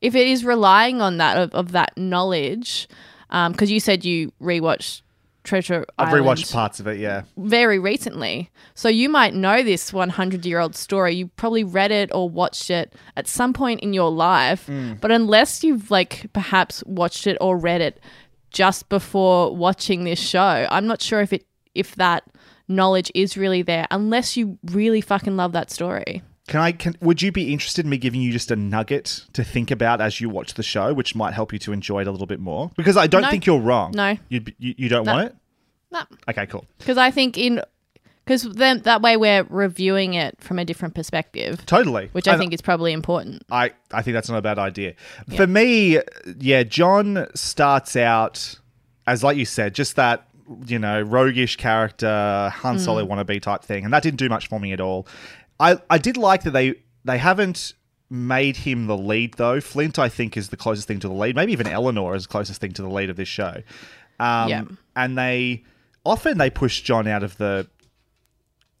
if it is relying on that of, of that knowledge, um, because you said you rewatched Treasure I've Island rewatched parts of it. Yeah, very recently. So you might know this 100 year old story. You probably read it or watched it at some point in your life. But unless you've like perhaps watched it or read it just before watching this show, I'm not sure if it if that knowledge is really there unless you really fucking love that story. Can I? Can, would you be interested in me giving you just a nugget to think about as you watch the show, which might help you to enjoy it a little bit more? Because I don't No. think you're wrong. No. You'd be- you, you don't No. want it. No. Okay, cool. Because I think in because then that way we're reviewing it from a different perspective, Totally. which I And think is probably important. I, I think that's not a bad idea. For me, yeah, John starts out as, like you said, just that, you know, roguish character, Han mm. Solo wannabe type thing. And that didn't do much for me at all. I, I did like that they, they haven't made him the lead, though. Flint, I think, is the closest thing to the lead. Maybe even Eleanor is the closest thing to the lead of this show. Um, Yeah. And they often they push John out of the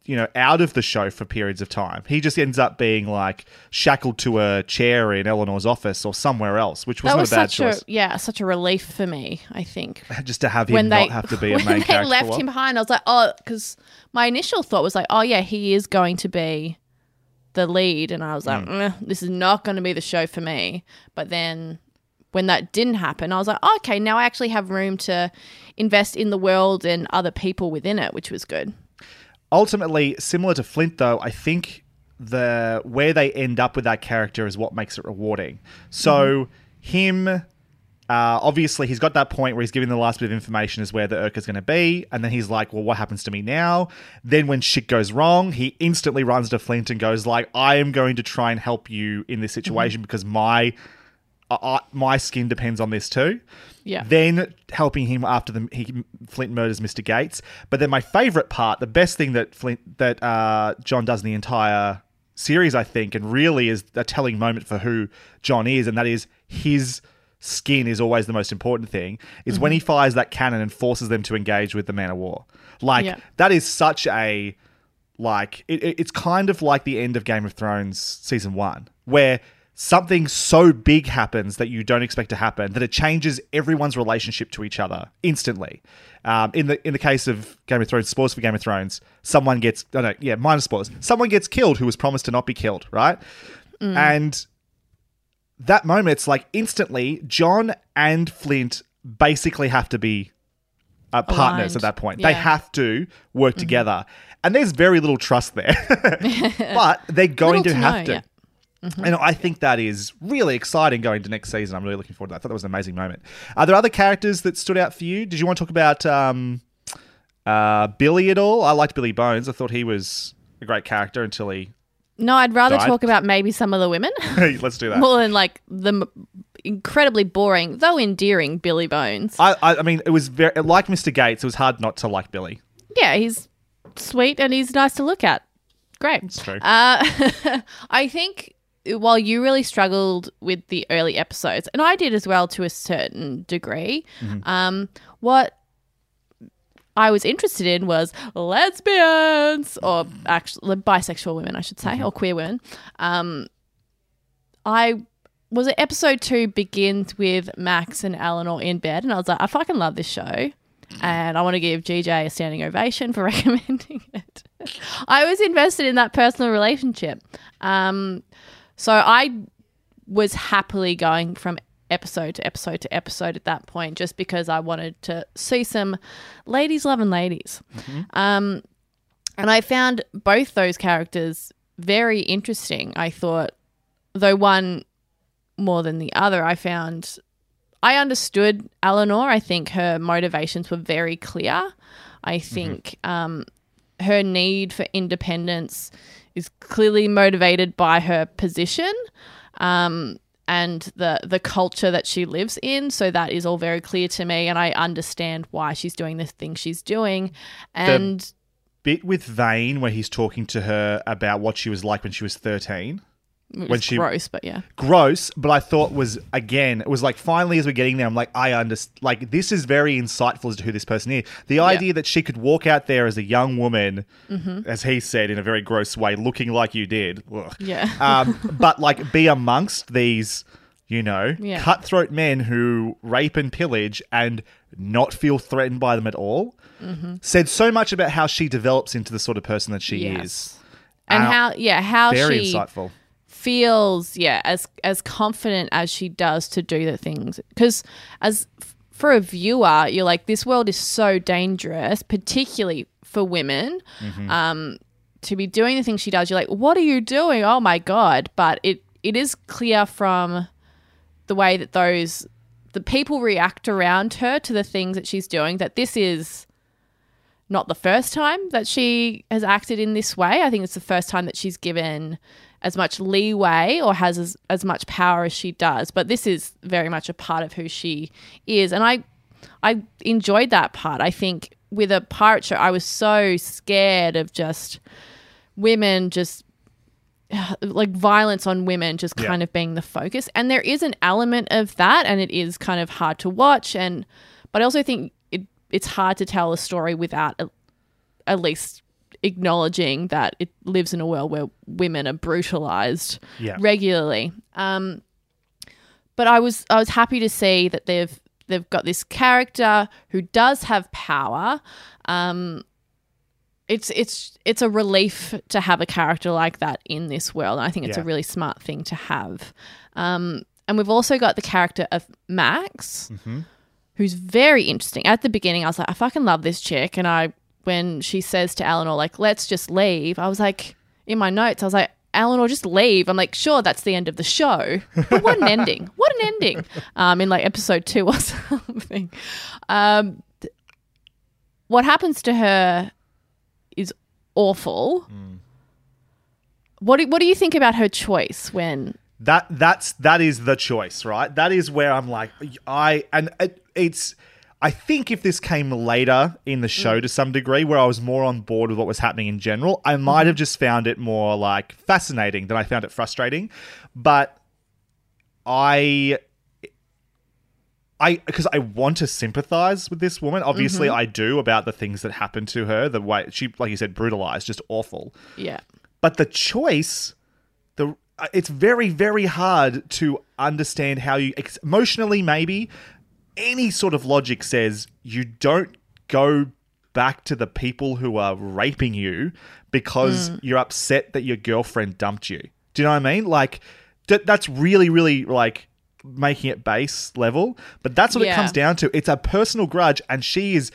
you know, out of the show for periods of time. He just ends up being like shackled to a chair in Eleanor's office or somewhere else, which that wasn't was a bad choice. a yeah, such a relief for me. I think *laughs* just to have him when not they have to be a *laughs* main they character. a left him behind, I was like, oh, because my initial thought was like, oh yeah, he is going to be the lead, and I was like, Hmm. "Eh, this is not going to be the show for me. But then when that didn't happen, I was like, oh, okay, now I actually have room to invest in the world and other people within it, which was good. Ultimately, similar to Flint, though, I think the where they end up with that character is what makes it rewarding. So Mm-hmm. him. Uh, obviously, he's got that point where he's giving the last bit of information is where the Urca is going to be, and then he's like, "Well, what happens to me now?" Then, when shit goes wrong, he instantly runs to Flint and goes, "Like, I am going to try and help you in this situation because my my skin depends on this too." Yeah. Then helping him after the he Flint murders Mr. Gates. But then my favorite part, the best thing that Flint that uh, John does in the entire series, I think, and really is a telling moment for who John is, and that is his skin is always the most important thing. Is when he fires that cannon and forces them to engage with the man of war. Like Yeah. that is such a like it, it- it's kind of like the end of Game of Thrones season one, where something so big happens that you don't expect to happen that it changes everyone's relationship to each other instantly. Um, in the in the case of Game of Thrones, spoilers for Game of Thrones, someone gets oh no, yeah, minus spoilers. Someone gets killed who was promised to not be killed, right? And that moment, it's like instantly, John and Flint basically have to be uh, partners Aligned. at that point. They have to work Mm-hmm. together. And there's very little trust there. *laughs* *laughs* but they're going to to have know, to. yeah. Mm-hmm. And I think that is really exciting going to next season. I'm really looking forward to that. I thought that was an amazing moment. Are there other characters that stood out for you? Did you want to talk about um, uh, Billy at all? I liked Billy Bones. I thought he was a great character until he. No, I'd rather Died. talk about maybe some of the women. *laughs* Let's do that. *laughs* More than like the m- incredibly boring, though endearing Billy Bones. I, I, I mean, it was very like Mr. Gates. It was hard not to like Billy. yeah, he's sweet and he's nice to look at. Great. It's true. Uh, *laughs* I think while you really struggled with the early episodes, and I did as well to a certain degree, Mm-hmm. um, what I was interested in was lesbians or actually bisexual women, I should say, or queer women. Um, I was it episode two begins with Max and Eleanor in bed, and I was like, I fucking love this show. And I want to give GJ a standing ovation for *laughs* recommending it. I was invested in that personal relationship. Um, so I was happily going from episode to episode to episode at that point just because I wanted to see some ladies loving ladies. Um, and I found both those characters very interesting. I thought, though one more than the other, I found I understood Eleanor. I think her motivations were very clear. I think um, her need for independence is clearly motivated by her position um, and the the culture that she lives in. So that is all very clear to me, and I understand why she's doing the thing she's doing. And Bit with Vane where he's talking to her about what she was like when she was 13. Was when she- gross, but yeah, gross, but I thought was again, it was like finally as we're getting there, I'm like, I understand. Like this is very insightful as to who this person is. The idea that she could walk out there as a young woman, Mm-hmm. as he said in a very gross way, looking like you did. ugh. Yeah. *laughs* um, but like be amongst these, you know, Yeah. cutthroat men who rape and pillage and not feel threatened by them at all. Mm-hmm. Said so much about how she develops into the sort of person that she Yes. is. and Uh, how yeah how very she insightful. Feels yeah as as confident as she does to do the things. Because as for a viewer you're like this world is so dangerous particularly for women um to be doing the things she does. You're like what are you doing? Oh my god. But it it is clear from the way that those the people react around her to the things that she's doing that this is not the first time that she has acted in this way. I think it's the first time that she's given as much leeway or has as, as much power as she does. But this is very much a part of who she is. And I I enjoyed that part. I think with a pirate show, I was so scared of just women just *sighs* like violence on women just Yeah. kind of being the focus and there is an element of that and it is kind of hard to watch and but i also think it, it's hard to tell a story without at least acknowledging that it lives in a world where women are brutalized Yeah. regularly um but i was i was happy to see that they've they've got this character who does have power um it's it's it's a relief to have a character like that in this world. And I think it's a really smart thing to have. Um, and we've also got the character of Max, who's very interesting. At the beginning, I was like, I fucking love this chick, and I when she says to Eleanor like, "Let's just leave," I was like, in my notes, I was like. Eleanor, just leave. I'm like, sure, that's the end of the show. But what an *laughs* ending. What an ending. Um, in like episode two or *laughs* something. Um, th- what happens to her is awful. What do, what do you think about her choice when That that's that is the choice, right? That is where I'm like I and it, it's I think if this came later in the show mm. to some degree where I was more on board with what was happening in general, I might mm-hmm. have just found it more like fascinating than I found it frustrating. But I I because I want to sympathize with this woman. Obviously mm-hmm. I do about the things that happened to her, the way she like you said brutalized, just awful. Yeah. But the choice the uh, it's very very hard to understand how you emotionally maybe any sort of logic says you don't go back to the people who are raping you because you're upset that your girlfriend dumped you. Do you know what i mean? Like th- that's really really like making it base level. But that's what it comes down to. It's a personal grudge and she is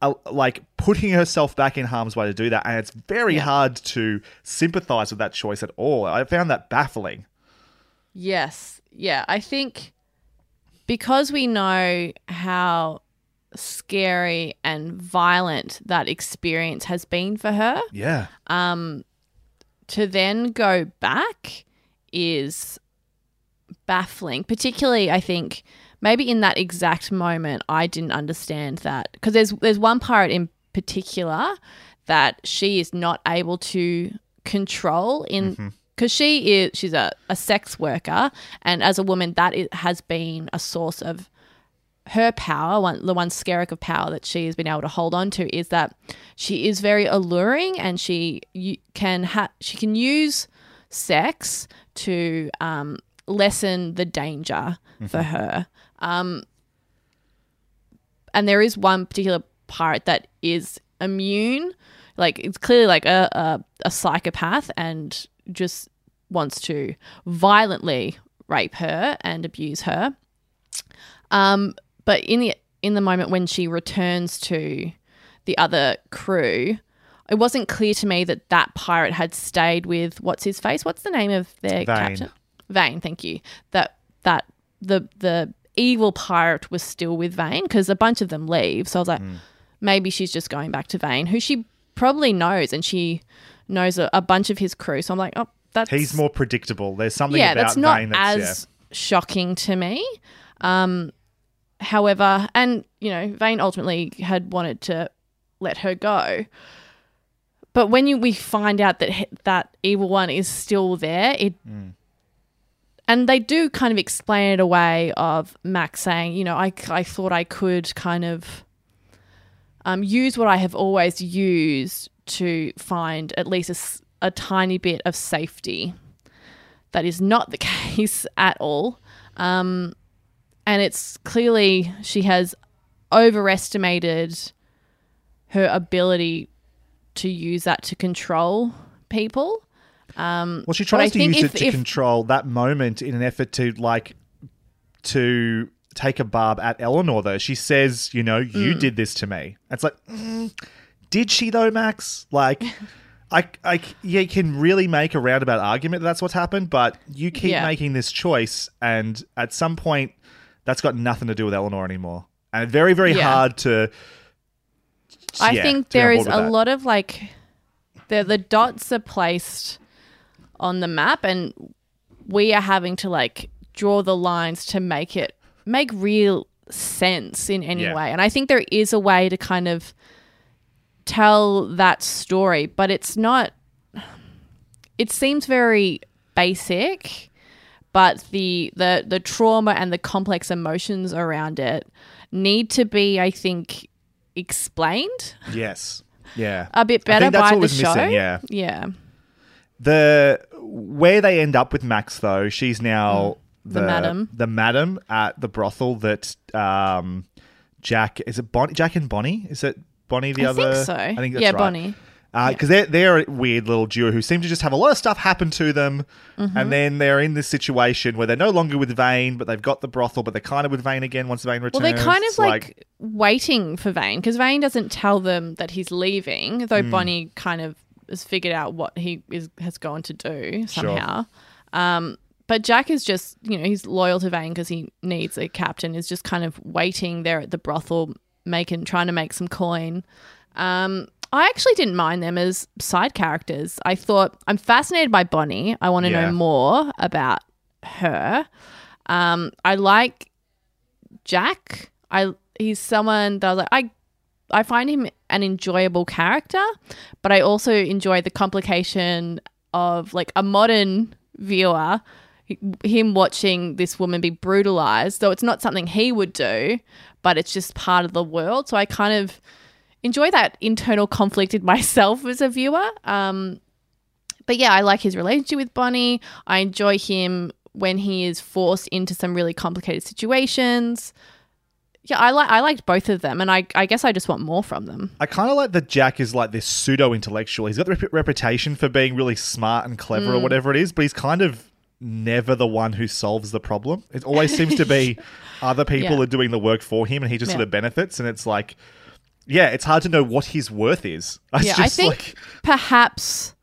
uh, like putting herself back in harm's way to do that and it's very Yeah. hard to sympathize with that choice at all. I found that baffling. Yes. Yeah I think because we know how scary and violent that experience has been for her yeah. Um, to then go back is baffling. Particularly, I think maybe in that exact moment, I didn't understand that. Because there's there's one pirate in particular that she is not able to control in mm-hmm. Because she is she's a, a sex worker and as a woman that has been a source of her power, one the one skerrick of power that she has been able to hold on to is that she is very alluring and she you, can ha- she can use sex to um, lessen the danger for her. Um, and there is one particular pirate that is immune, like it's clearly like a, a, a psychopath and just wants to violently rape her and abuse her. Um, but in the in the moment when she returns to the other crew, it wasn't clear to me that that pirate had stayed with what's his face. What's the name of their Vane. captain? Vane. Thank you. That that the the evil pirate was still with Vane because a bunch of them leave. So I was like, maybe she's just going back to Vane, who she probably knows, and she knows a, a bunch of his crew. So I'm like, oh, that's He's more predictable. There's something yeah, about that's not Vane that's as shocking to me. Um, however, and you know, Vane ultimately had wanted to let her go, but when you we find out that that evil one is still there, it. And they do kind of explain it away of Max saying, you know, I, I thought I could kind of um, use what I have always used to find at least a tiny bit of safety that is not the *laughs* case at all. Um, and it's clearly she has overestimated her ability to use that to control people. Um, Well, she tries to use if- it to if- control that moment in an effort to like to take a barb at Eleanor. Though she says, "You know, you Mm. did this to me." It's like, mm, did she though, Max? Like, *laughs* I, I, you can really make a roundabout argument that that's what's happened, but you keep Yeah. making this choice, and at some point, that's got nothing to do with Eleanor anymore, and very, very Yeah. hard to. I yeah, think to be on there is board with a that. lot of like the the dots are placed on the map and we are having to like draw the lines to make it make real sense in any Yeah. way. And I think there is a way to kind of tell that story, but it's not it seems very basic, but the the the trauma and the complex emotions around it need to be I think explained Yes. Yeah. a bit better by the show. missing, yeah. Yeah. The where they end up with Max though, she's now Mm. The madam. the madam at the brothel that um, Jack is it Bonny Jack and Bonny is it Bonny the I think other so. I think that's Yeah, right. Bonny. because they're they're a weird little duo who seem to just have a lot of stuff happen to them, Mhm. and then they're in this situation where they're no longer with Vane, but they've got the brothel, but they're kind of with Vane again once Vane returns. Well, they're kind of It's like, waiting for Vane because Vane doesn't tell them that he's leaving, though Mm. Bonny kind of has figured out what he is has gone to do Sure. somehow. Um, but Jack is just, you know, he's loyal to Vane because he needs a captain. Is just kind of waiting there at the brothel, making trying to make some coin. Um, I actually didn't mind them as side characters. I thought I'm fascinated by Bonny. I want to Yeah. know more about her. Um, I like Jack. I he's someone that I was like I I find him an enjoyable character, but I also enjoy the complication of like a modern viewer him watching this woman be brutalized, though it's not something he would do, but it's just part of the world. So I kind of enjoy that internal conflict in *laughs* myself as a viewer. Um, but yeah, I like his relationship with Bonny. I enjoy him when he is forced into some really complicated situations. Yeah, I like I liked both of them, and I I guess I just want more from them. I kind of like that Jack is like this pseudo intellectual. He's got the rep- reputation for being really smart and clever or Mm. whatever it is, but he's kind of never the one who solves the problem. It always seems to be *laughs* other people Yeah. are doing the work for him and he just sort of benefits. And it's like, yeah, it's hard to know what his worth is. *laughs* It's yeah, just I think like, perhaps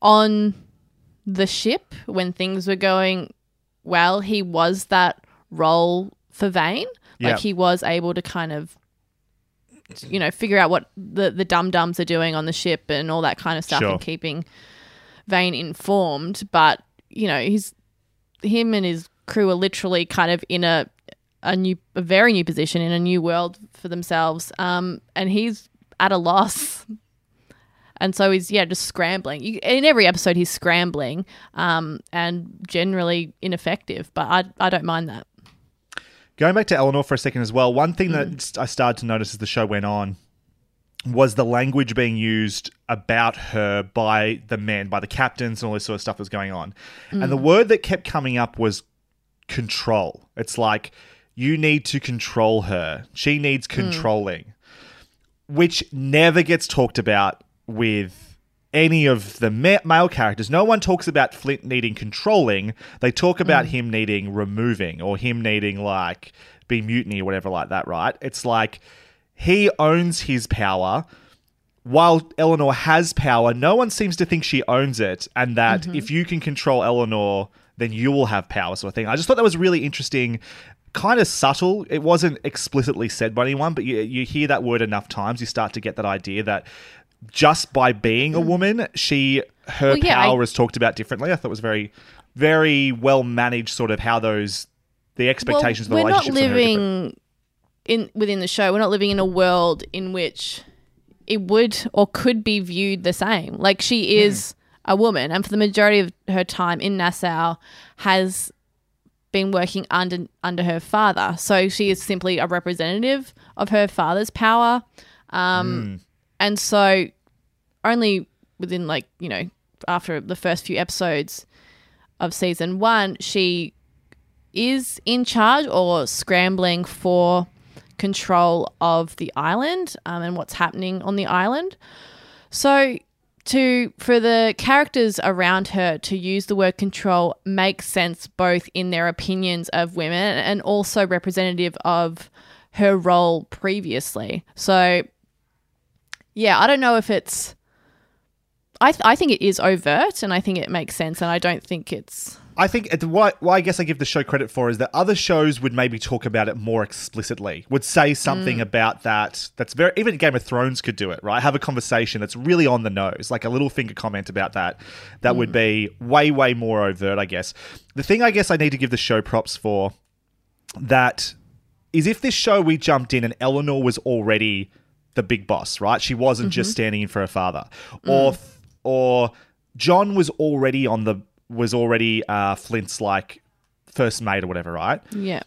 on the ship when things were going well, he was that role for Vane. Like Yeah. he was able to kind of you know, figure out what the the dum dums are doing on the ship and all that kind of stuff Sure. and keeping Vane informed. But, you know, he's him and his crew are literally kind of in a a new a very new position in a new world for themselves. Um and he's at a loss. *laughs* And so he's yeah just scrambling. You, in every episode he's scrambling um, and generally ineffective but I, I don't mind that. Going back to Eleanor for a second as well, one thing that I started to notice as the show went on was the language being used about her by the men, by the captains, and all this sort of stuff was going on. And the mm. word that kept coming up was control. It's like, you need to control her. She needs mm. controlling, which never gets talked about with any of the ma- male characters. No one talks about Flint needing controlling. They talk about mm. him needing removing or him needing, like, be mutiny or whatever, like that, right? It's like he owns his power. While Eleanor has power, no one seems to think she owns it, and that mm-hmm. if you can control Eleanor, then you will have power, sort of thing. I just thought that was really interesting, kind of subtle. It wasn't explicitly said by anyone, but you, you hear that word enough times, you start to get that idea that just by being a mm. woman, she her Well, yeah, I- power is talked about differently. I thought it was very, very well managed, sort of how those the expectations well, of the we're not relationships are very living in within the show. We're not living in a world in which it would or could be viewed the same. Like she Hmm. is a woman, and for the majority of her time in Nassau, has been working under under her father. So she is simply a representative of her father's power. Um, And so only within like, you know, after the first few episodes of season one, she is in charge or scrambling for control of the island um, and what's happening on the island. So to for the characters around her to use the word control makes sense both in their opinions of women and also representative of her role previously. So yeah, I don't know if it's I, th- I think it is overt and I think it makes sense and I don't think it's I think it- what, what I guess I give the show credit for is that other shows would maybe talk about it more explicitly, would say something mm. about that. That's very even Game of Thrones could do it, right? Have a conversation that's really on the nose, like a Littlefinger comment about that. That would mm. be way way more overt, I guess. The thing I guess I need to give the show props for that is if this show we jumped in and Eleanor was already the big boss, right? She wasn't just mm-hmm. standing in for her father, mm. or or John was already on the was already uh, Flint's like first mate or whatever, right? yeah.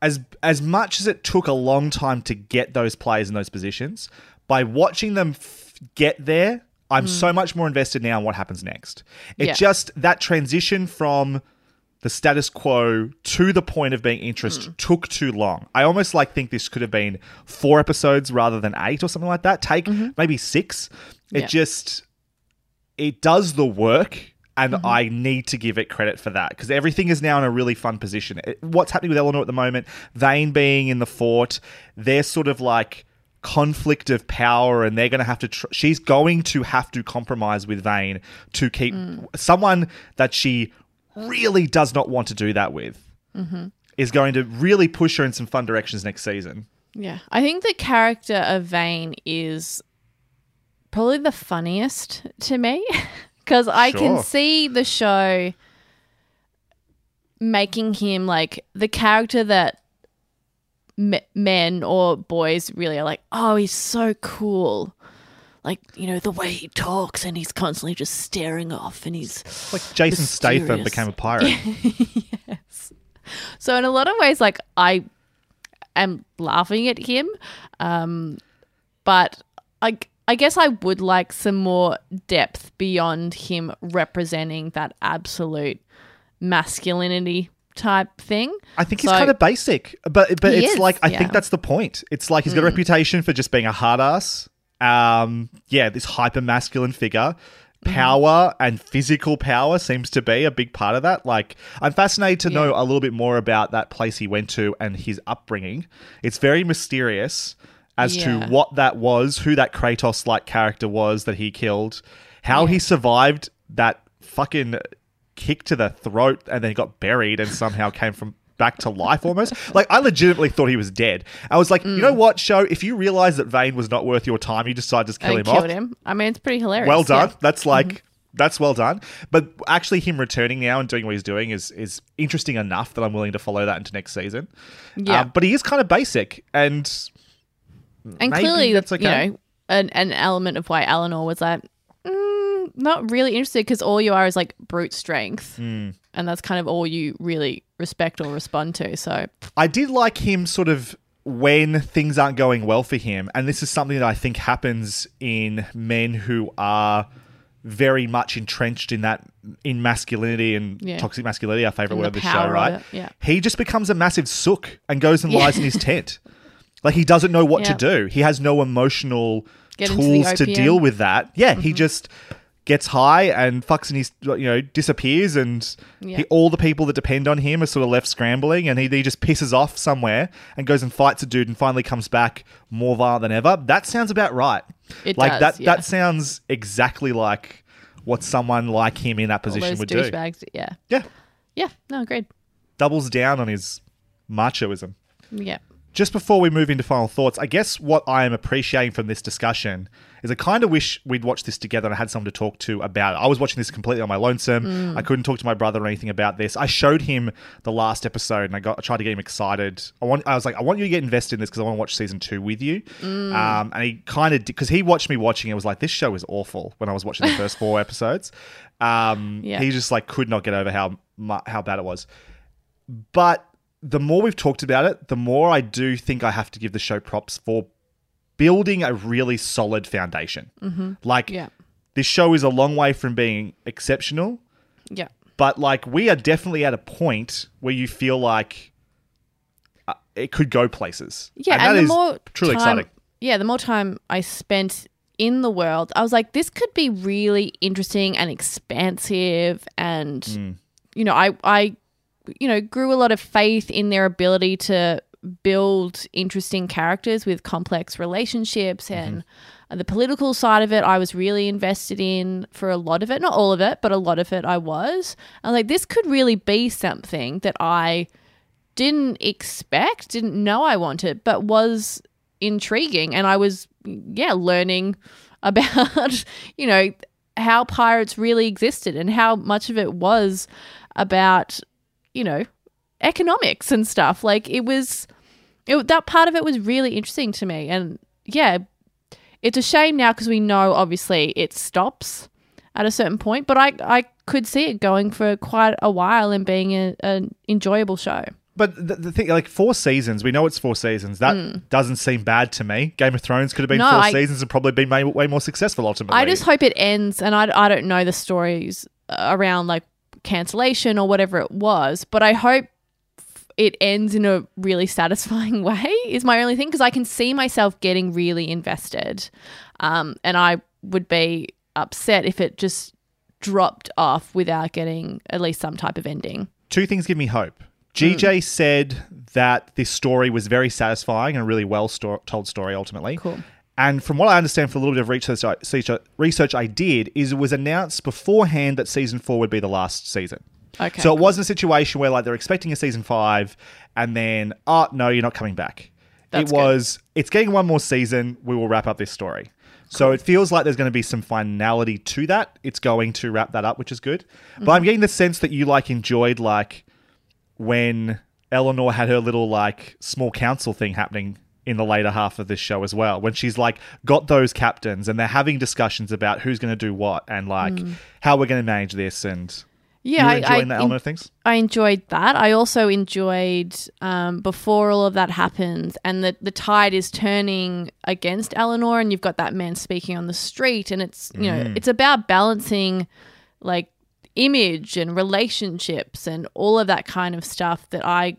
As as much as it took a long time to get those players in those positions, by watching them f- get there, I'm hmm. so much more invested now in what happens next. It Yeah. just that transition from the status quo to the point of being interest hmm. took too long. I almost like think this could have been four episodes rather than eight or something like that. Take mm-hmm. maybe six. It Yeah. just it does the work and mm-hmm. I need to give it credit for that because everything is now in a really fun position. It- what's happening with Eleanor at the moment, Vane being in the fort, they're sort of like conflict of power and they're going to have to tr- she's going to have to compromise with Vane to keep mm. someone that she really does not want to do that with mm-hmm. is going to really push her in some fun directions next season. Yeah. I think the character of Vane is probably the funniest to me *laughs* because I can see the show making him like the character that me- men or boys really are like, oh, he's so cool. Like, you know, the way he talks and he's constantly just staring off and he's Like Jason Statham became a pirate. *laughs* Yes. So in a lot of ways, like I am laughing at him, um, but I I guess I would like some more depth beyond him representing that absolute masculinity type thing. I think he's kind of basic, but but it's is, like I yeah. think that's the point. It's like he's got a reputation for just being a hard ass. Um, yeah, this hyper masculine figure. Power and physical power seems to be a big part of that. Like, I'm fascinated to know a little bit more about that place he went to and his upbringing. It's very mysterious as Yeah. to what that was, who that Kratos like character was that he killed, how he survived that fucking kick to the throat and then got buried and somehow came from back to life almost. Like I legitimately thought he was dead. I was like, you know what, show, if you realize that Vane was not worth your time, you decide to just kill I him killed off. him. I mean, it's pretty hilarious. Well done. yeah. That's like that's well done. But actually him returning now and doing what he's doing is is interesting enough that I'm willing to follow that into next season. Yeah. Um, but he is kind of basic and And maybe clearly, that's okay. you know, an, an element of why Eleanor was like, mm, not really interested because all you are is like brute strength, Hmm. and that's kind of all you really respect or respond to. So I did like him sort of when things aren't going well for him, and this is something that I think happens in men who are very much entrenched in that in masculinity and Yeah. toxic masculinity, our favorite And word of the show, right? yeah. He just becomes a massive sook and goes and Yeah. lies in his *laughs* tent. Like he doesn't know what Yeah. to do. He has no emotional Get tools to deal with that. Yeah, he Mm-hmm. just gets high and fucks and he's you know disappears and Yeah. he, all the people that depend on him are sort of left scrambling and he, he just pisses off somewhere and goes and fights a dude and finally comes back more violent than ever that sounds about right It like does, that yeah. that sounds exactly like what someone like him in that position would do douchebags, yeah, yeah yeah, no, agreed, doubles down on his machoism yeah. Just before we move into final thoughts, I guess what I am appreciating from this discussion is I kind of wish we'd watched this together and I had someone to talk to about it. I was watching this completely on my lonesome. Mm. I couldn't talk to my brother or anything about this. I showed him the last episode and I got I tried to get him excited. I want I was like, I want you to get invested in this because I want to watch season two with you. Mm. Um, and he kind of because he watched me watching it was like this show is awful when I was watching the first four *laughs* episodes. Um, Yeah. he just like could not get over how how bad it was. But the more we've talked about it, the more I do think I have to give the show props for building a really solid foundation. Mm-hmm. Like, Yeah. this show is a long way from being exceptional, Yeah. but like, we are definitely at a point where you feel like uh, it could go places. Yeah, and, and, the more truly time, exciting. Yeah, the more time I spent in the world, I was like, this could be really interesting and expansive, and Mm. you know, I I you know grew a lot of faith in their ability to build interesting characters with complex relationships mm-hmm. and. The political side of it, I was really invested in for a lot of it. Not all of it, but a lot of it I was. I was like, this could really be something that I didn't expect, didn't know I wanted, but was intriguing. And I was, yeah, learning *laughs* about, you know, how pirates really existed and how much of it was about, you know, economics and stuff. Like it was, it, that part of it was really interesting to me. And yeah, it's a shame now because we know obviously it stops at a certain point, but I, I could see it going for quite a while and being a, an enjoyable show. But the, the thing, like four seasons, we know it's four seasons. That mm. doesn't seem bad to me. Game of Thrones could have been. No, four I- seasons and probably been way, way more successful ultimately. I just hope it ends, and I, I don't know the stories around like cancellation or whatever it was, but I hope it ends in a really satisfying *laughs* way. Is my only thing because I can see myself getting really invested, um, and I would be upset if it just dropped off without getting at least some type of ending. two things give me hope. GJ said that this story was very satisfying and a really well sto- told story ultimately. Cool. And from what I understand from a little bit of research I, research- I did, is it was announced beforehand that season four would be the last season. Okay. So it wasn't a situation where like they're expecting a season five and then, oh, no, you're not coming back. That's it good. was, it's getting one more season. We will wrap up this story. So it feels like there's going to be some finality to that. It's going to wrap that up, which is good. But Mm-hmm. I'm getting the sense that you like enjoyed like when Eleanor had her little like small council thing happening in the later half of this show as well. When she's like got those captains and they're having discussions about who's going to do what and like how we're going to manage this and Mm. Yeah, I- enjoying I that en- element of things. I enjoyed that. I also enjoyed um, before all of that happens, and the the tide is turning against Eleanor, and you've got that man speaking on the street, and it's you know Mm. it's about balancing like image and relationships and all of that kind of stuff that I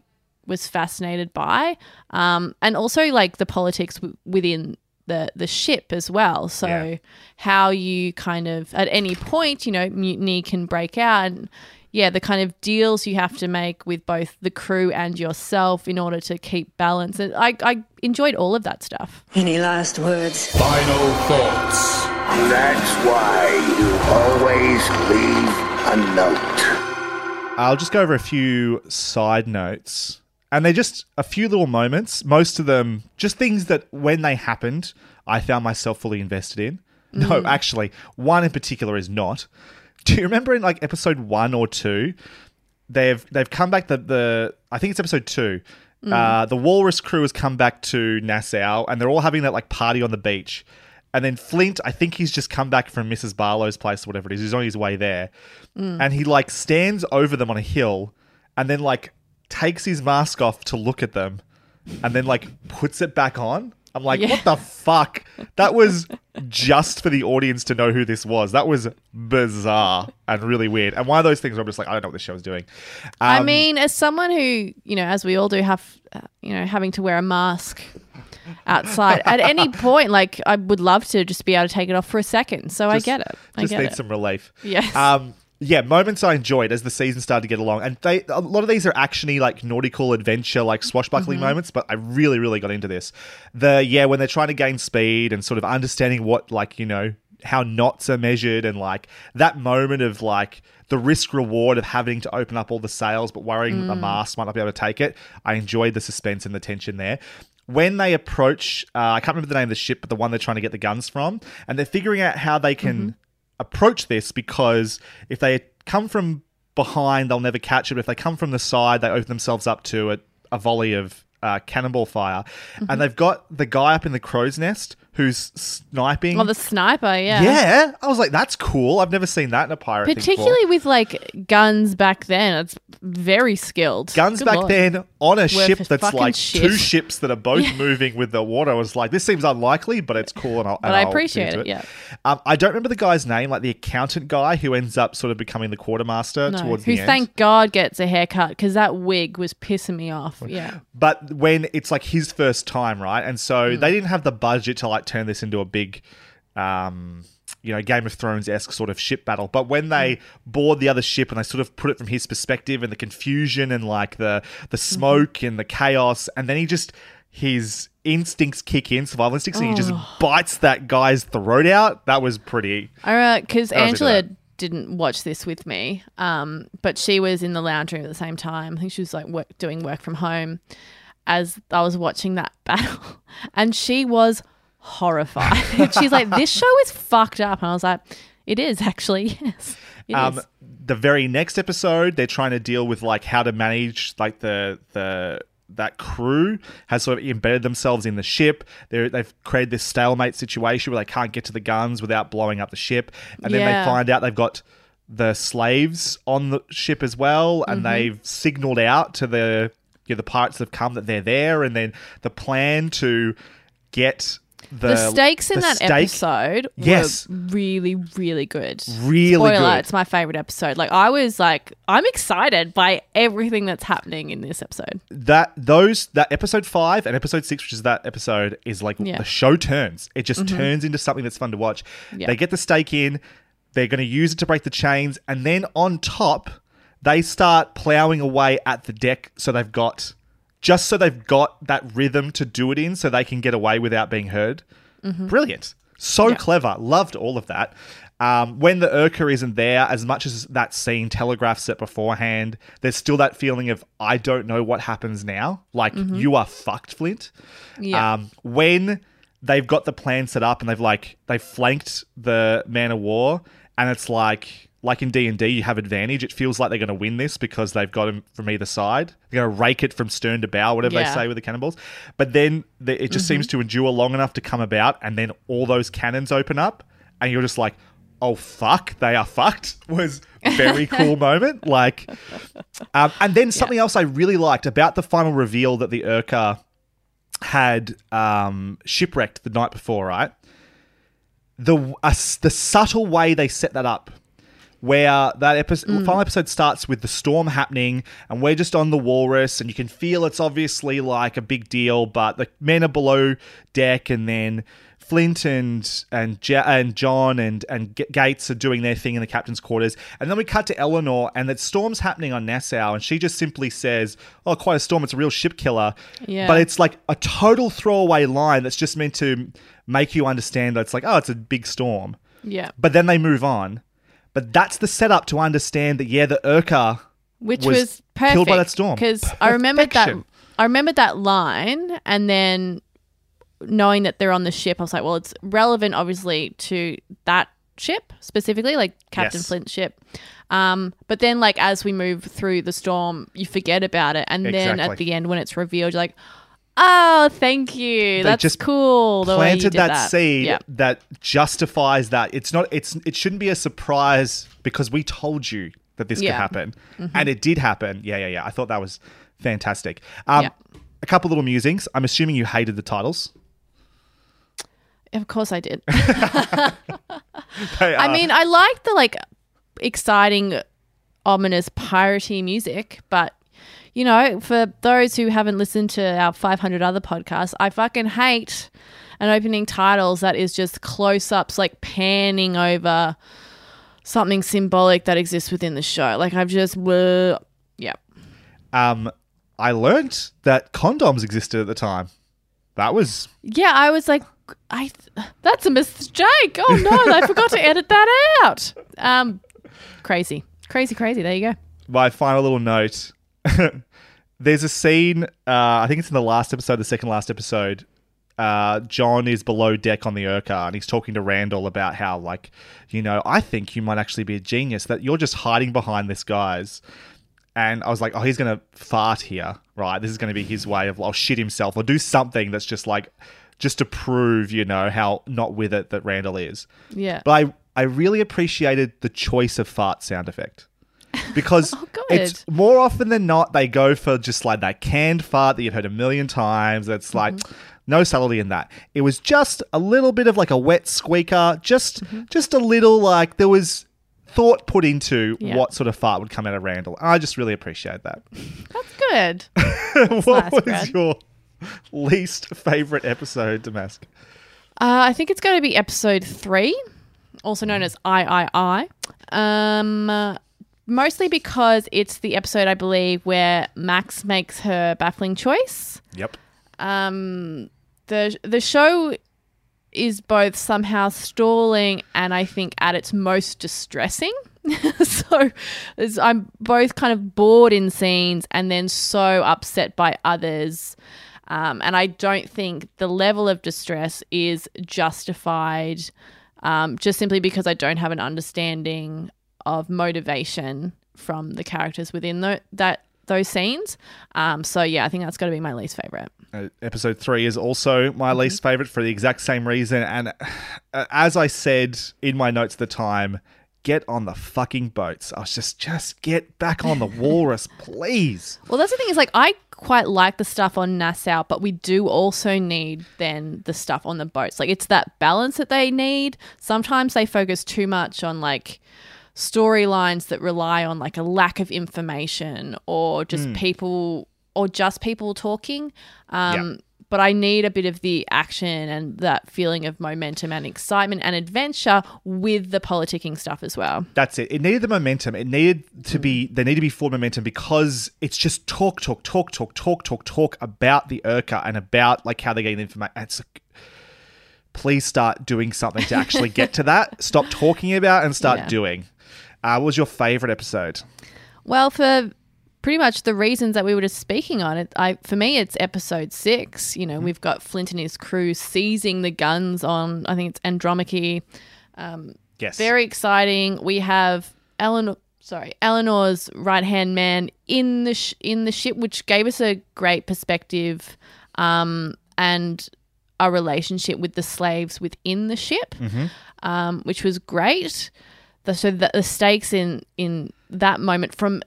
was fascinated by, um, and also like the politics w- within the the ship as well. So Yeah. how you kind of at any point, you know, mutiny can break out and yeah, the kind of deals you have to make with both the crew and yourself in order to keep balance. And I, I enjoyed all of that stuff. Any last words? Final thoughts. That's why you always leave a note. I'll just go over a few side notes. And they're just a few little moments, most of them just things that when they happened, I found myself fully invested in. No, actually, one in particular is not. Do you remember in like episode one or two, they've they've come back the the I think it's episode two. Uh, the walrus crew has come back to Nassau and they're all having that like party on the beach. And then Flint, I think he's just come back from Mrs. Barlow's place or whatever it is. He's on his way there. Mm. And he like stands over them on a hill and then like takes his mask off to look at them and then like puts it back on. I'm like, Yeah. what the fuck? That was just for the audience to know who this was. That was bizarre and really weird. And one of those things where I'm just like, I don't know what this show is doing. I Um, mean, as someone who, you know, as we all do, have, uh, you know, having to wear a mask outside at any *laughs* point, like I would love to just be able to take it off for a second. So I get it. I just get need it. some relief. Yes. Um, yeah, moments I enjoyed as the season started to get along, and they a lot of these are actiony, like nautical adventure, like swashbuckling Mhm. moments. But I really, really got into this. The yeah, when they're trying to gain speed and sort of understanding what like you know how knots are measured, and like that moment of like the risk reward of having to open up all the sails, but worrying that the Mm. mast might not be able to take it. I enjoyed the suspense and the tension there. When they approach, uh, I can't remember the name of the ship, but the one they're trying to get the guns from, and they're figuring out how they can approach this because if they come from behind, they'll never catch it. But if they come from the side, they open themselves up to a, a volley of uh, cannonball fire. And they've got the guy up in the crow's nest who's sniping. Well, the sniper, yeah. yeah. I was like, that's cool. I've never seen that in a pirate thing. Particularly with like guns back then, it's very skilled. Guns Good back lord. then on a ship that's like shit. two ships that are both *laughs* moving with the water. I was like, this seems unlikely, but it's cool. And I'll, But and I appreciate get it, yeah. Um, I don't remember the guy's name, like the accountant guy who ends up sort of becoming the quartermaster No, towards who the end. thank God gets a haircut because that wig was pissing me off. Yeah. But when it's like his first time, right? And so Hmm. they didn't have the budget to like turn this into a big, um, you know, Game of Thrones esque sort of ship battle. But when they Hmm. board the other ship and they sort of put it from his perspective and the confusion and like the the Mm-hmm. smoke and the chaos, and then he just his instincts kick in, survival instincts, and he just bites that guy's throat out. That was pretty. All right, because That was a good Angela didn't watch this with me, um, but she was in the lounge room at the same time. I think she was like work, doing work from home as I was watching that *laughs* battle, and she was horrified. *laughs* She's like, "This show is fucked up," and I was like, "It is actually, *laughs* yes." um, is." the very next episode, they're trying to deal with like how to manage like the the that crew has sort of embedded themselves in the ship. They're, they've created this stalemate situation where they can't get to the guns without blowing up the ship, and then Yeah. they find out they've got the slaves on the ship as well, and Mhm. they've signaled out to the you know, the pirates that have come that they're there, and then the plan to get the, The, stakes in the that stake- episode Yes. were really, really good. Really Spoiler, good. it's my favorite episode. Like I was like, I'm excited by everything that's happening in this episode. that those that episode five and episode six, which is that episode, is like Yeah. the show turns. It just Mhm. turns into something that's fun to watch. Yeah. They get the stake in, they're going to use it to break the chains, and then on top, they start plowing away at the deck. So they've got just so they've got that rhythm to do it in, so they can get away without being heard. Mhm. Brilliant, so clever. Loved all of that. Um, when the Urca isn't there, as much as that scene telegraphs it beforehand, there's still that feeling of I don't know what happens now. Like Mhm. you are fucked, Flint. Yeah. Um, when they've got the plan set up and they've like they've flanked the man of war, and it's like like in D and D, you have advantage. It feels like they're going to win this because they've got him from either side. They're going to rake it from stern to bow, whatever Yeah. they say with the cannonballs. But then the, it just Mhm. seems to endure long enough to come about, and then all those cannons open up, and you're just like, "Oh fuck, they are fucked." *laughs* Was very cool *laughs* moment. Like, um, and then something else I really liked about the final reveal that the Urca had um, shipwrecked the night before, right? The uh, the subtle way they set that up, where that episode, Mm. final episode starts with the storm happening, and we're just on the walrus, and you can feel it's obviously like a big deal, but the men are below deck, and then Flint and and ja- and John and and G- Gates are doing their thing in the captain's quarters, and then we cut to Eleanor, and that storm's happening on Nassau, and she just simply says, "Oh, quite a storm! It's a real ship killer." Yeah. But it's like a total throwaway line that's just meant to make you understand that it's like, oh, it's a big storm. Yeah. But then they move on. But that's the setup to understand that yeah, the Urca which was, perfect killed by that storm. because I remembered that I remembered that line, and then knowing that they're on the ship, I was like, well, it's relevant, obviously, to that ship specifically, like Captain Yes. Flint's ship. Um, but then, like as we move through the storm, you forget about it, and then at the end, when it's revealed, you're like. Oh, thank you. That's just cool. The way you planted that, that, seed Yeah. that justifies that. It's not. It's. It shouldn't be a surprise because we told you that this Yeah. could happen, Mhm. and it did happen. Yeah, yeah, yeah. I thought that was fantastic. Um, Yeah. A couple little musings. I'm assuming you hated the titles. Of course I did. *laughs* *laughs* I mean, I like the like exciting, ominous, piratey music, but you know, for those who haven't listened to our 500 other podcasts, I fucking hate an opening titles that is just close ups, like panning over something symbolic that exists within the show. Like I've just, bleh. yeah. um, I learnt that condoms existed at the time. That was Yeah, I was like, I that's a mistake. Oh no, I *laughs* forgot to edit that out. Um, crazy, crazy, crazy. There you go. my final little note. *laughs* There's a scene, uh, I think it's in the last episode, the second last episode. Uh, John is below deck on the Urca and he's talking to Randall about how, like, you know, I think you might actually be a genius, that you're just hiding behind this guy's. And I was like, oh, he's going to fart here, right? This is going to be his way of, or shit himself, or do something that's just like, just to prove, you know, how not with it that Randall is. Yeah. But I, I really appreciated the choice of fart sound effect because *laughs* it's more often than not they go for just like that canned fart that you've heard a million times. It's like no subtlety in that. It was just a little bit of like a wet squeaker, just just a little like there was thought put into Yeah. what sort of fart would come out of Randall. I just really appreciate that. That's good. *laughs* what nice, was Brad. your least favorite episode, Damask? Uh, I think it's going to be episode three, also known as I I I. Um, mostly because it's the episode I believe where Max makes her baffling choice. Yep. Um, the the show is both somehow stalling and I think at its most distressing. *laughs* so I'm both kind of bored in scenes and then so upset by others. Um, and I don't think the level of distress is justified um, just simply because I don't have an understanding of motivation from the characters within tho- that those scenes. Um, so yeah, I think that's got to be my least favorite. Uh, episode three is also my Mm-hmm. least favorite for the exact same reason. And uh, as I said in my notes at the time, get on the fucking boats. I was just, just get back on the *laughs* walrus, please. Well, that's the thing is like I quite like the stuff on Nassau, but we do also need then the stuff on the boats. Like it's that balance that they need. Sometimes they focus too much on like storylines that rely on like a lack of information or just Mm. people or just people talking. Um Yeah. but I need a bit of the action and that feeling of momentum and excitement and adventure with the politicking stuff as well. That's it. It needed the momentum. It needed to be, there needed to be full momentum because it's just talk, talk, talk, talk, talk, talk, talk about the Urca and about like how they get the information. It's please start doing something to actually get to that. *laughs* Stop talking about and start Yeah. doing. Uh, what was your favorite episode? Well, for pretty much the reasons that we were just speaking on it, I for me it's episode six. You know, we've got Flint and his crew seizing the guns on I think it's Andromache. Um, Yes. very exciting. We have Eleanor. Sorry, Eleanor's right hand man in the sh- in the ship, which gave us a great perspective, um, and a relationship with the slaves within the ship Mhm. um, which was great. The, so that the stakes in in that moment from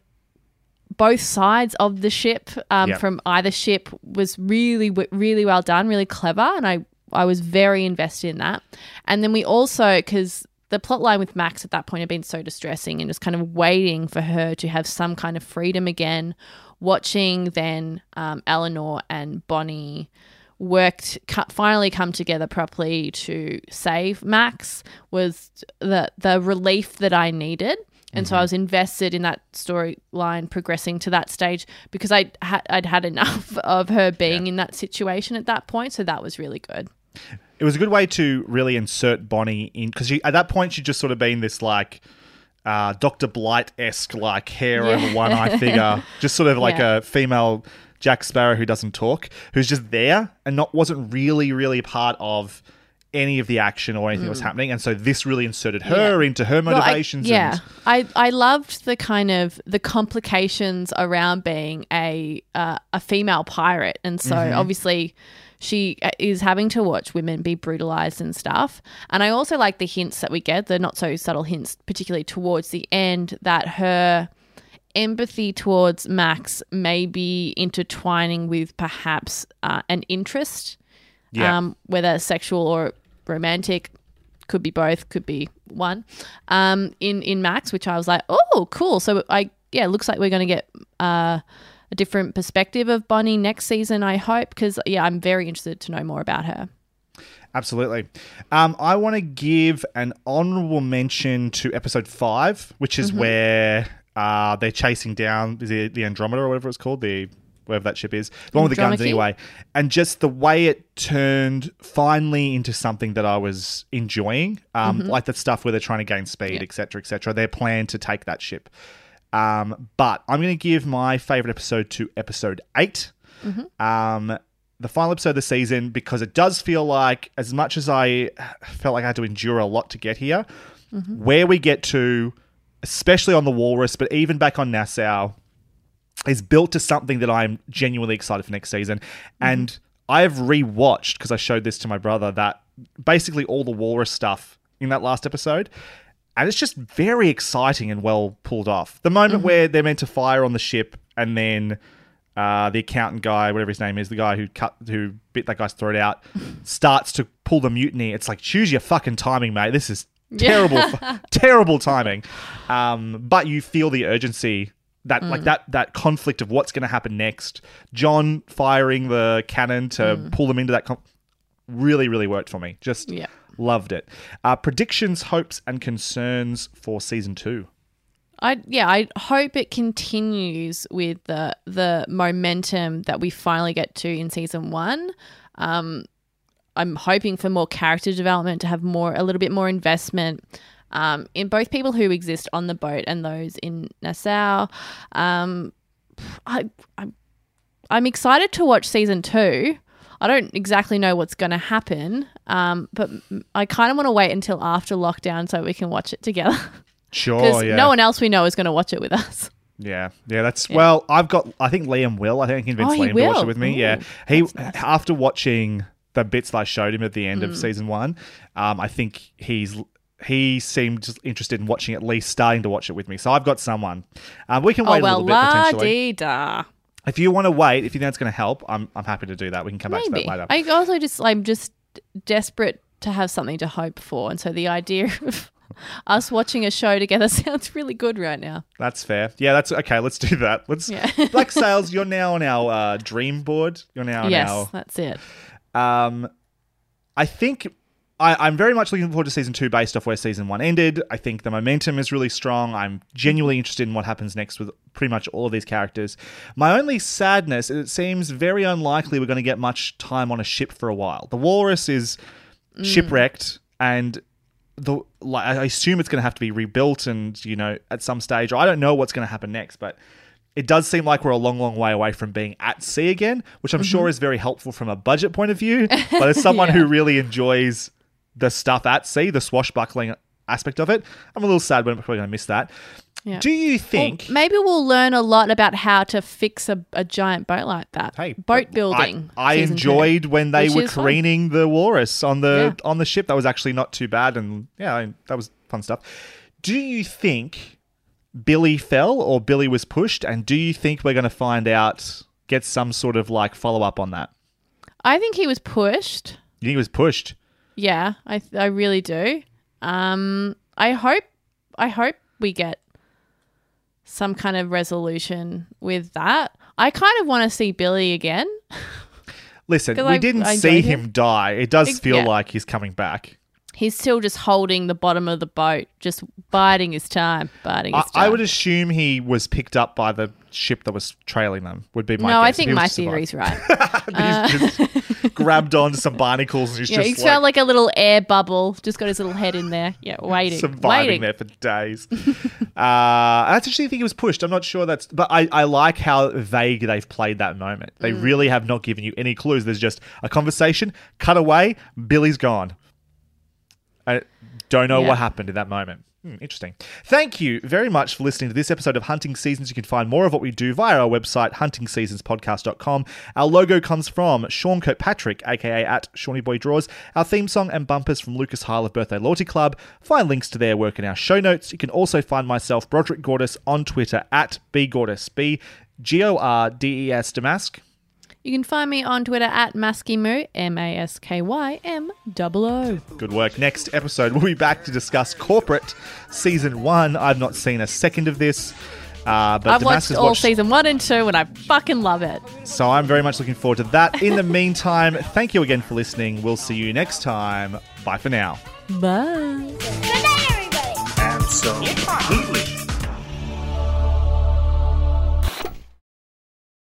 both sides of the ship, um, Yeah. from either ship, was really really well done, really clever, and I I was very invested in that. And then we also because the plot line with Max at that point had been so distressing and just kind of waiting for her to have some kind of freedom again. Watching then um, Eleanor and Bonny worked finally come together properly to save Max was the the relief that I needed. And so I was invested in that storyline progressing to that stage because I had I'd had enough *laughs* of her being in that situation at that point. So that was really good. It was a good way to really insert Bonny in because at that point she'd just sort of been this like uh, Doctor Blight esque like hair Yeah. over one eye figure, *laughs* just sort of like Yeah. a female Jack Sparrow who doesn't talk, who's just there and not wasn't really really part of any of the action or anything that was happening, and so this really inserted her Mm. Yeah. into her Well, I- motivations. yeah, and, I I loved the kind of the complications around being a uh, a female pirate, and so Mhm. obviously she uh, is having to watch women be brutalized and stuff. And I also like the hints that we get, the not so subtle hints, particularly towards the end, that her empathy towards Max may be intertwining with perhaps uh, an interest, Yeah. um, whether sexual or romantic, could be both, could be one. Um, in in Max, which I was like, oh, cool. So I yeah, it looks like we're going to get uh, a different perspective of Bonny next season. I hope because yeah, I'm very interested to know more about her. Absolutely. Um, I want to give an honorable mention to episode five, which is Mhm. where uh, they're chasing down is it the Andromeda or whatever it's called, the whatever that ship is, the one with the guns anyway, and just the way it turned finally into something that I was enjoying, um, Mhm. like the stuff where they're trying to gain speed, etc., etc. Their plan to take that ship. Um, but I'm going to give my favorite episode to episode 8 Mhm. um, the final episode of the season because it does feel like, as much as I felt like I had to endure a lot to get here, Mhm. where we get to, especially on the Walrus, but even back on Nassau, is built to something that I'm genuinely excited for next season. And I have rewatched because I showed this to my brother that basically all the Walrus stuff in that last episode. And it's just very exciting and well pulled off. The moment Mhm. where they're meant to fire on the ship and then uh, the accountant guy, whatever his name is, the guy who cut who bit that guy's throat out, *laughs* starts to pull the mutiny. It's like choose your fucking timing, mate. This is terrible, Yeah. *laughs* terrible timing. Um, but you feel the urgency that like Mm. that that conflict of what's going to happen next. John firing the cannon to Mm. pull them into that. Com- really, really worked for me. Just Yeah. loved it. Uh, predictions, hopes, and concerns for season two. I yeah, I hope it continues with the the momentum that we finally get to in season one. Um, I'm hoping for more character development to have more a little bit more investment um, in both people who exist on the boat and those in Nassau. Um, I, I'm I'm excited to watch season two. I don't exactly know what's going to happen, um, but I kind of want to wait until after lockdown so we can watch it together. *laughs* Sure, yeah. no one else we know is going to watch it with us. Yeah, yeah, that's well. I've got. I think Liam will. I think I convinced Oh, Liam to watch it with me. Ooh, yeah, he after watching the bits that I showed him at the end of Mm. season one, um, I think he's he seemed interested in watching at least starting to watch it with me. So I've got someone. Um, we can Oh wait a little bit potentially. da. If you want to wait, if you think that's going to help, I'm I'm happy to do that. We can come back to that later. I also just I'm just desperate to have something to hope for, and so the idea *laughs* of us watching a show together *laughs* sounds really good right now. That's fair. Yeah, that's okay. Let's do that. Let's Yeah. Black *laughs* Sails. You're now on our uh, dream board. You're now on yes, our that's it. Um, I think I, I'm very much looking forward to season two based off where season one ended. I think the momentum is really strong. I'm genuinely interested in what happens next with pretty much all of these characters. My only sadness is it seems very unlikely we're going to get much time on a ship for a while. The Walrus is Mm. shipwrecked and the like I assume it's going to have to be rebuilt and you know at some stage or I don't know what's going to happen next but it does seem like we're a long long way away from being at sea again which I'm sure mm-hmm. is very helpful from a budget point of view but as *laughs* someone who really enjoys the stuff at sea the swashbuckling aspect of it I'm a little sad when we're probably going to miss that Yeah. do you Well, think maybe we'll learn a lot about how to fix a, a giant boat like that. Hey, boat building. I two, enjoyed when they were is fun. careening the walrus on the on the ship. That was actually not too bad, and yeah, I- that was fun stuff. Do you think Billy fell or Billy was pushed? And do you think we're going to find out, get some sort of like follow up on that? I think he was pushed. You think he was pushed? Yeah, I I really do. Um, I hope I hope we get some kind of resolution with that. I kind of want to see Billy again. *laughs* Listen, we I- didn't I see him him. die. It does feel yeah. like he's coming back. He's still just holding the bottom of the boat, just biding his time, biding I, his time. I would assume he was picked up by the ship that was trailing them. Would be my no, I think my theory's right. *laughs* Uh, He's just *laughs* grabbed onto some barnacles and he's yeah, just he's like, felt like a little air bubble. Just got his little head in there. Yeah, *laughs* waiting, surviving waiting. there for days. uh, I actually think he was pushed. I'm not sure that's, but I, I like how vague they've played that moment. They Mm. really have not given you any clues. There's just a conversation, cut away, Billy's gone. I don't know Yeah. what happened in that moment. Hmm, interesting. Thank you very much for listening to this episode of Hunting Seasons. You can find more of what we do via our website, huntingseasonspodcast.com. Our logo comes from Sean Kirkpatrick, aka at Shawnee Boy Draws. Our theme song and bumpers from Lucas Heil of Birthday Loyalty Club. Find links to their work in our show notes. You can also find myself, Broderick Gordis, on Twitter at bgordis, B G O R D E S Damask. You can find me on Twitter at Maskymoo, M A S K Y M O O. Good work. Next episode, *laughs* we'll be back to discuss Corporate Season 1. I've not seen a second of this. Uh, but I've Damas watched has all watched, season one and two, and I fucking love it. so I'm very much looking forward to that. In the meantime, thank you again for listening. We'll see you next time. Bye for now. Bye. Good night, everybody. Absolutely.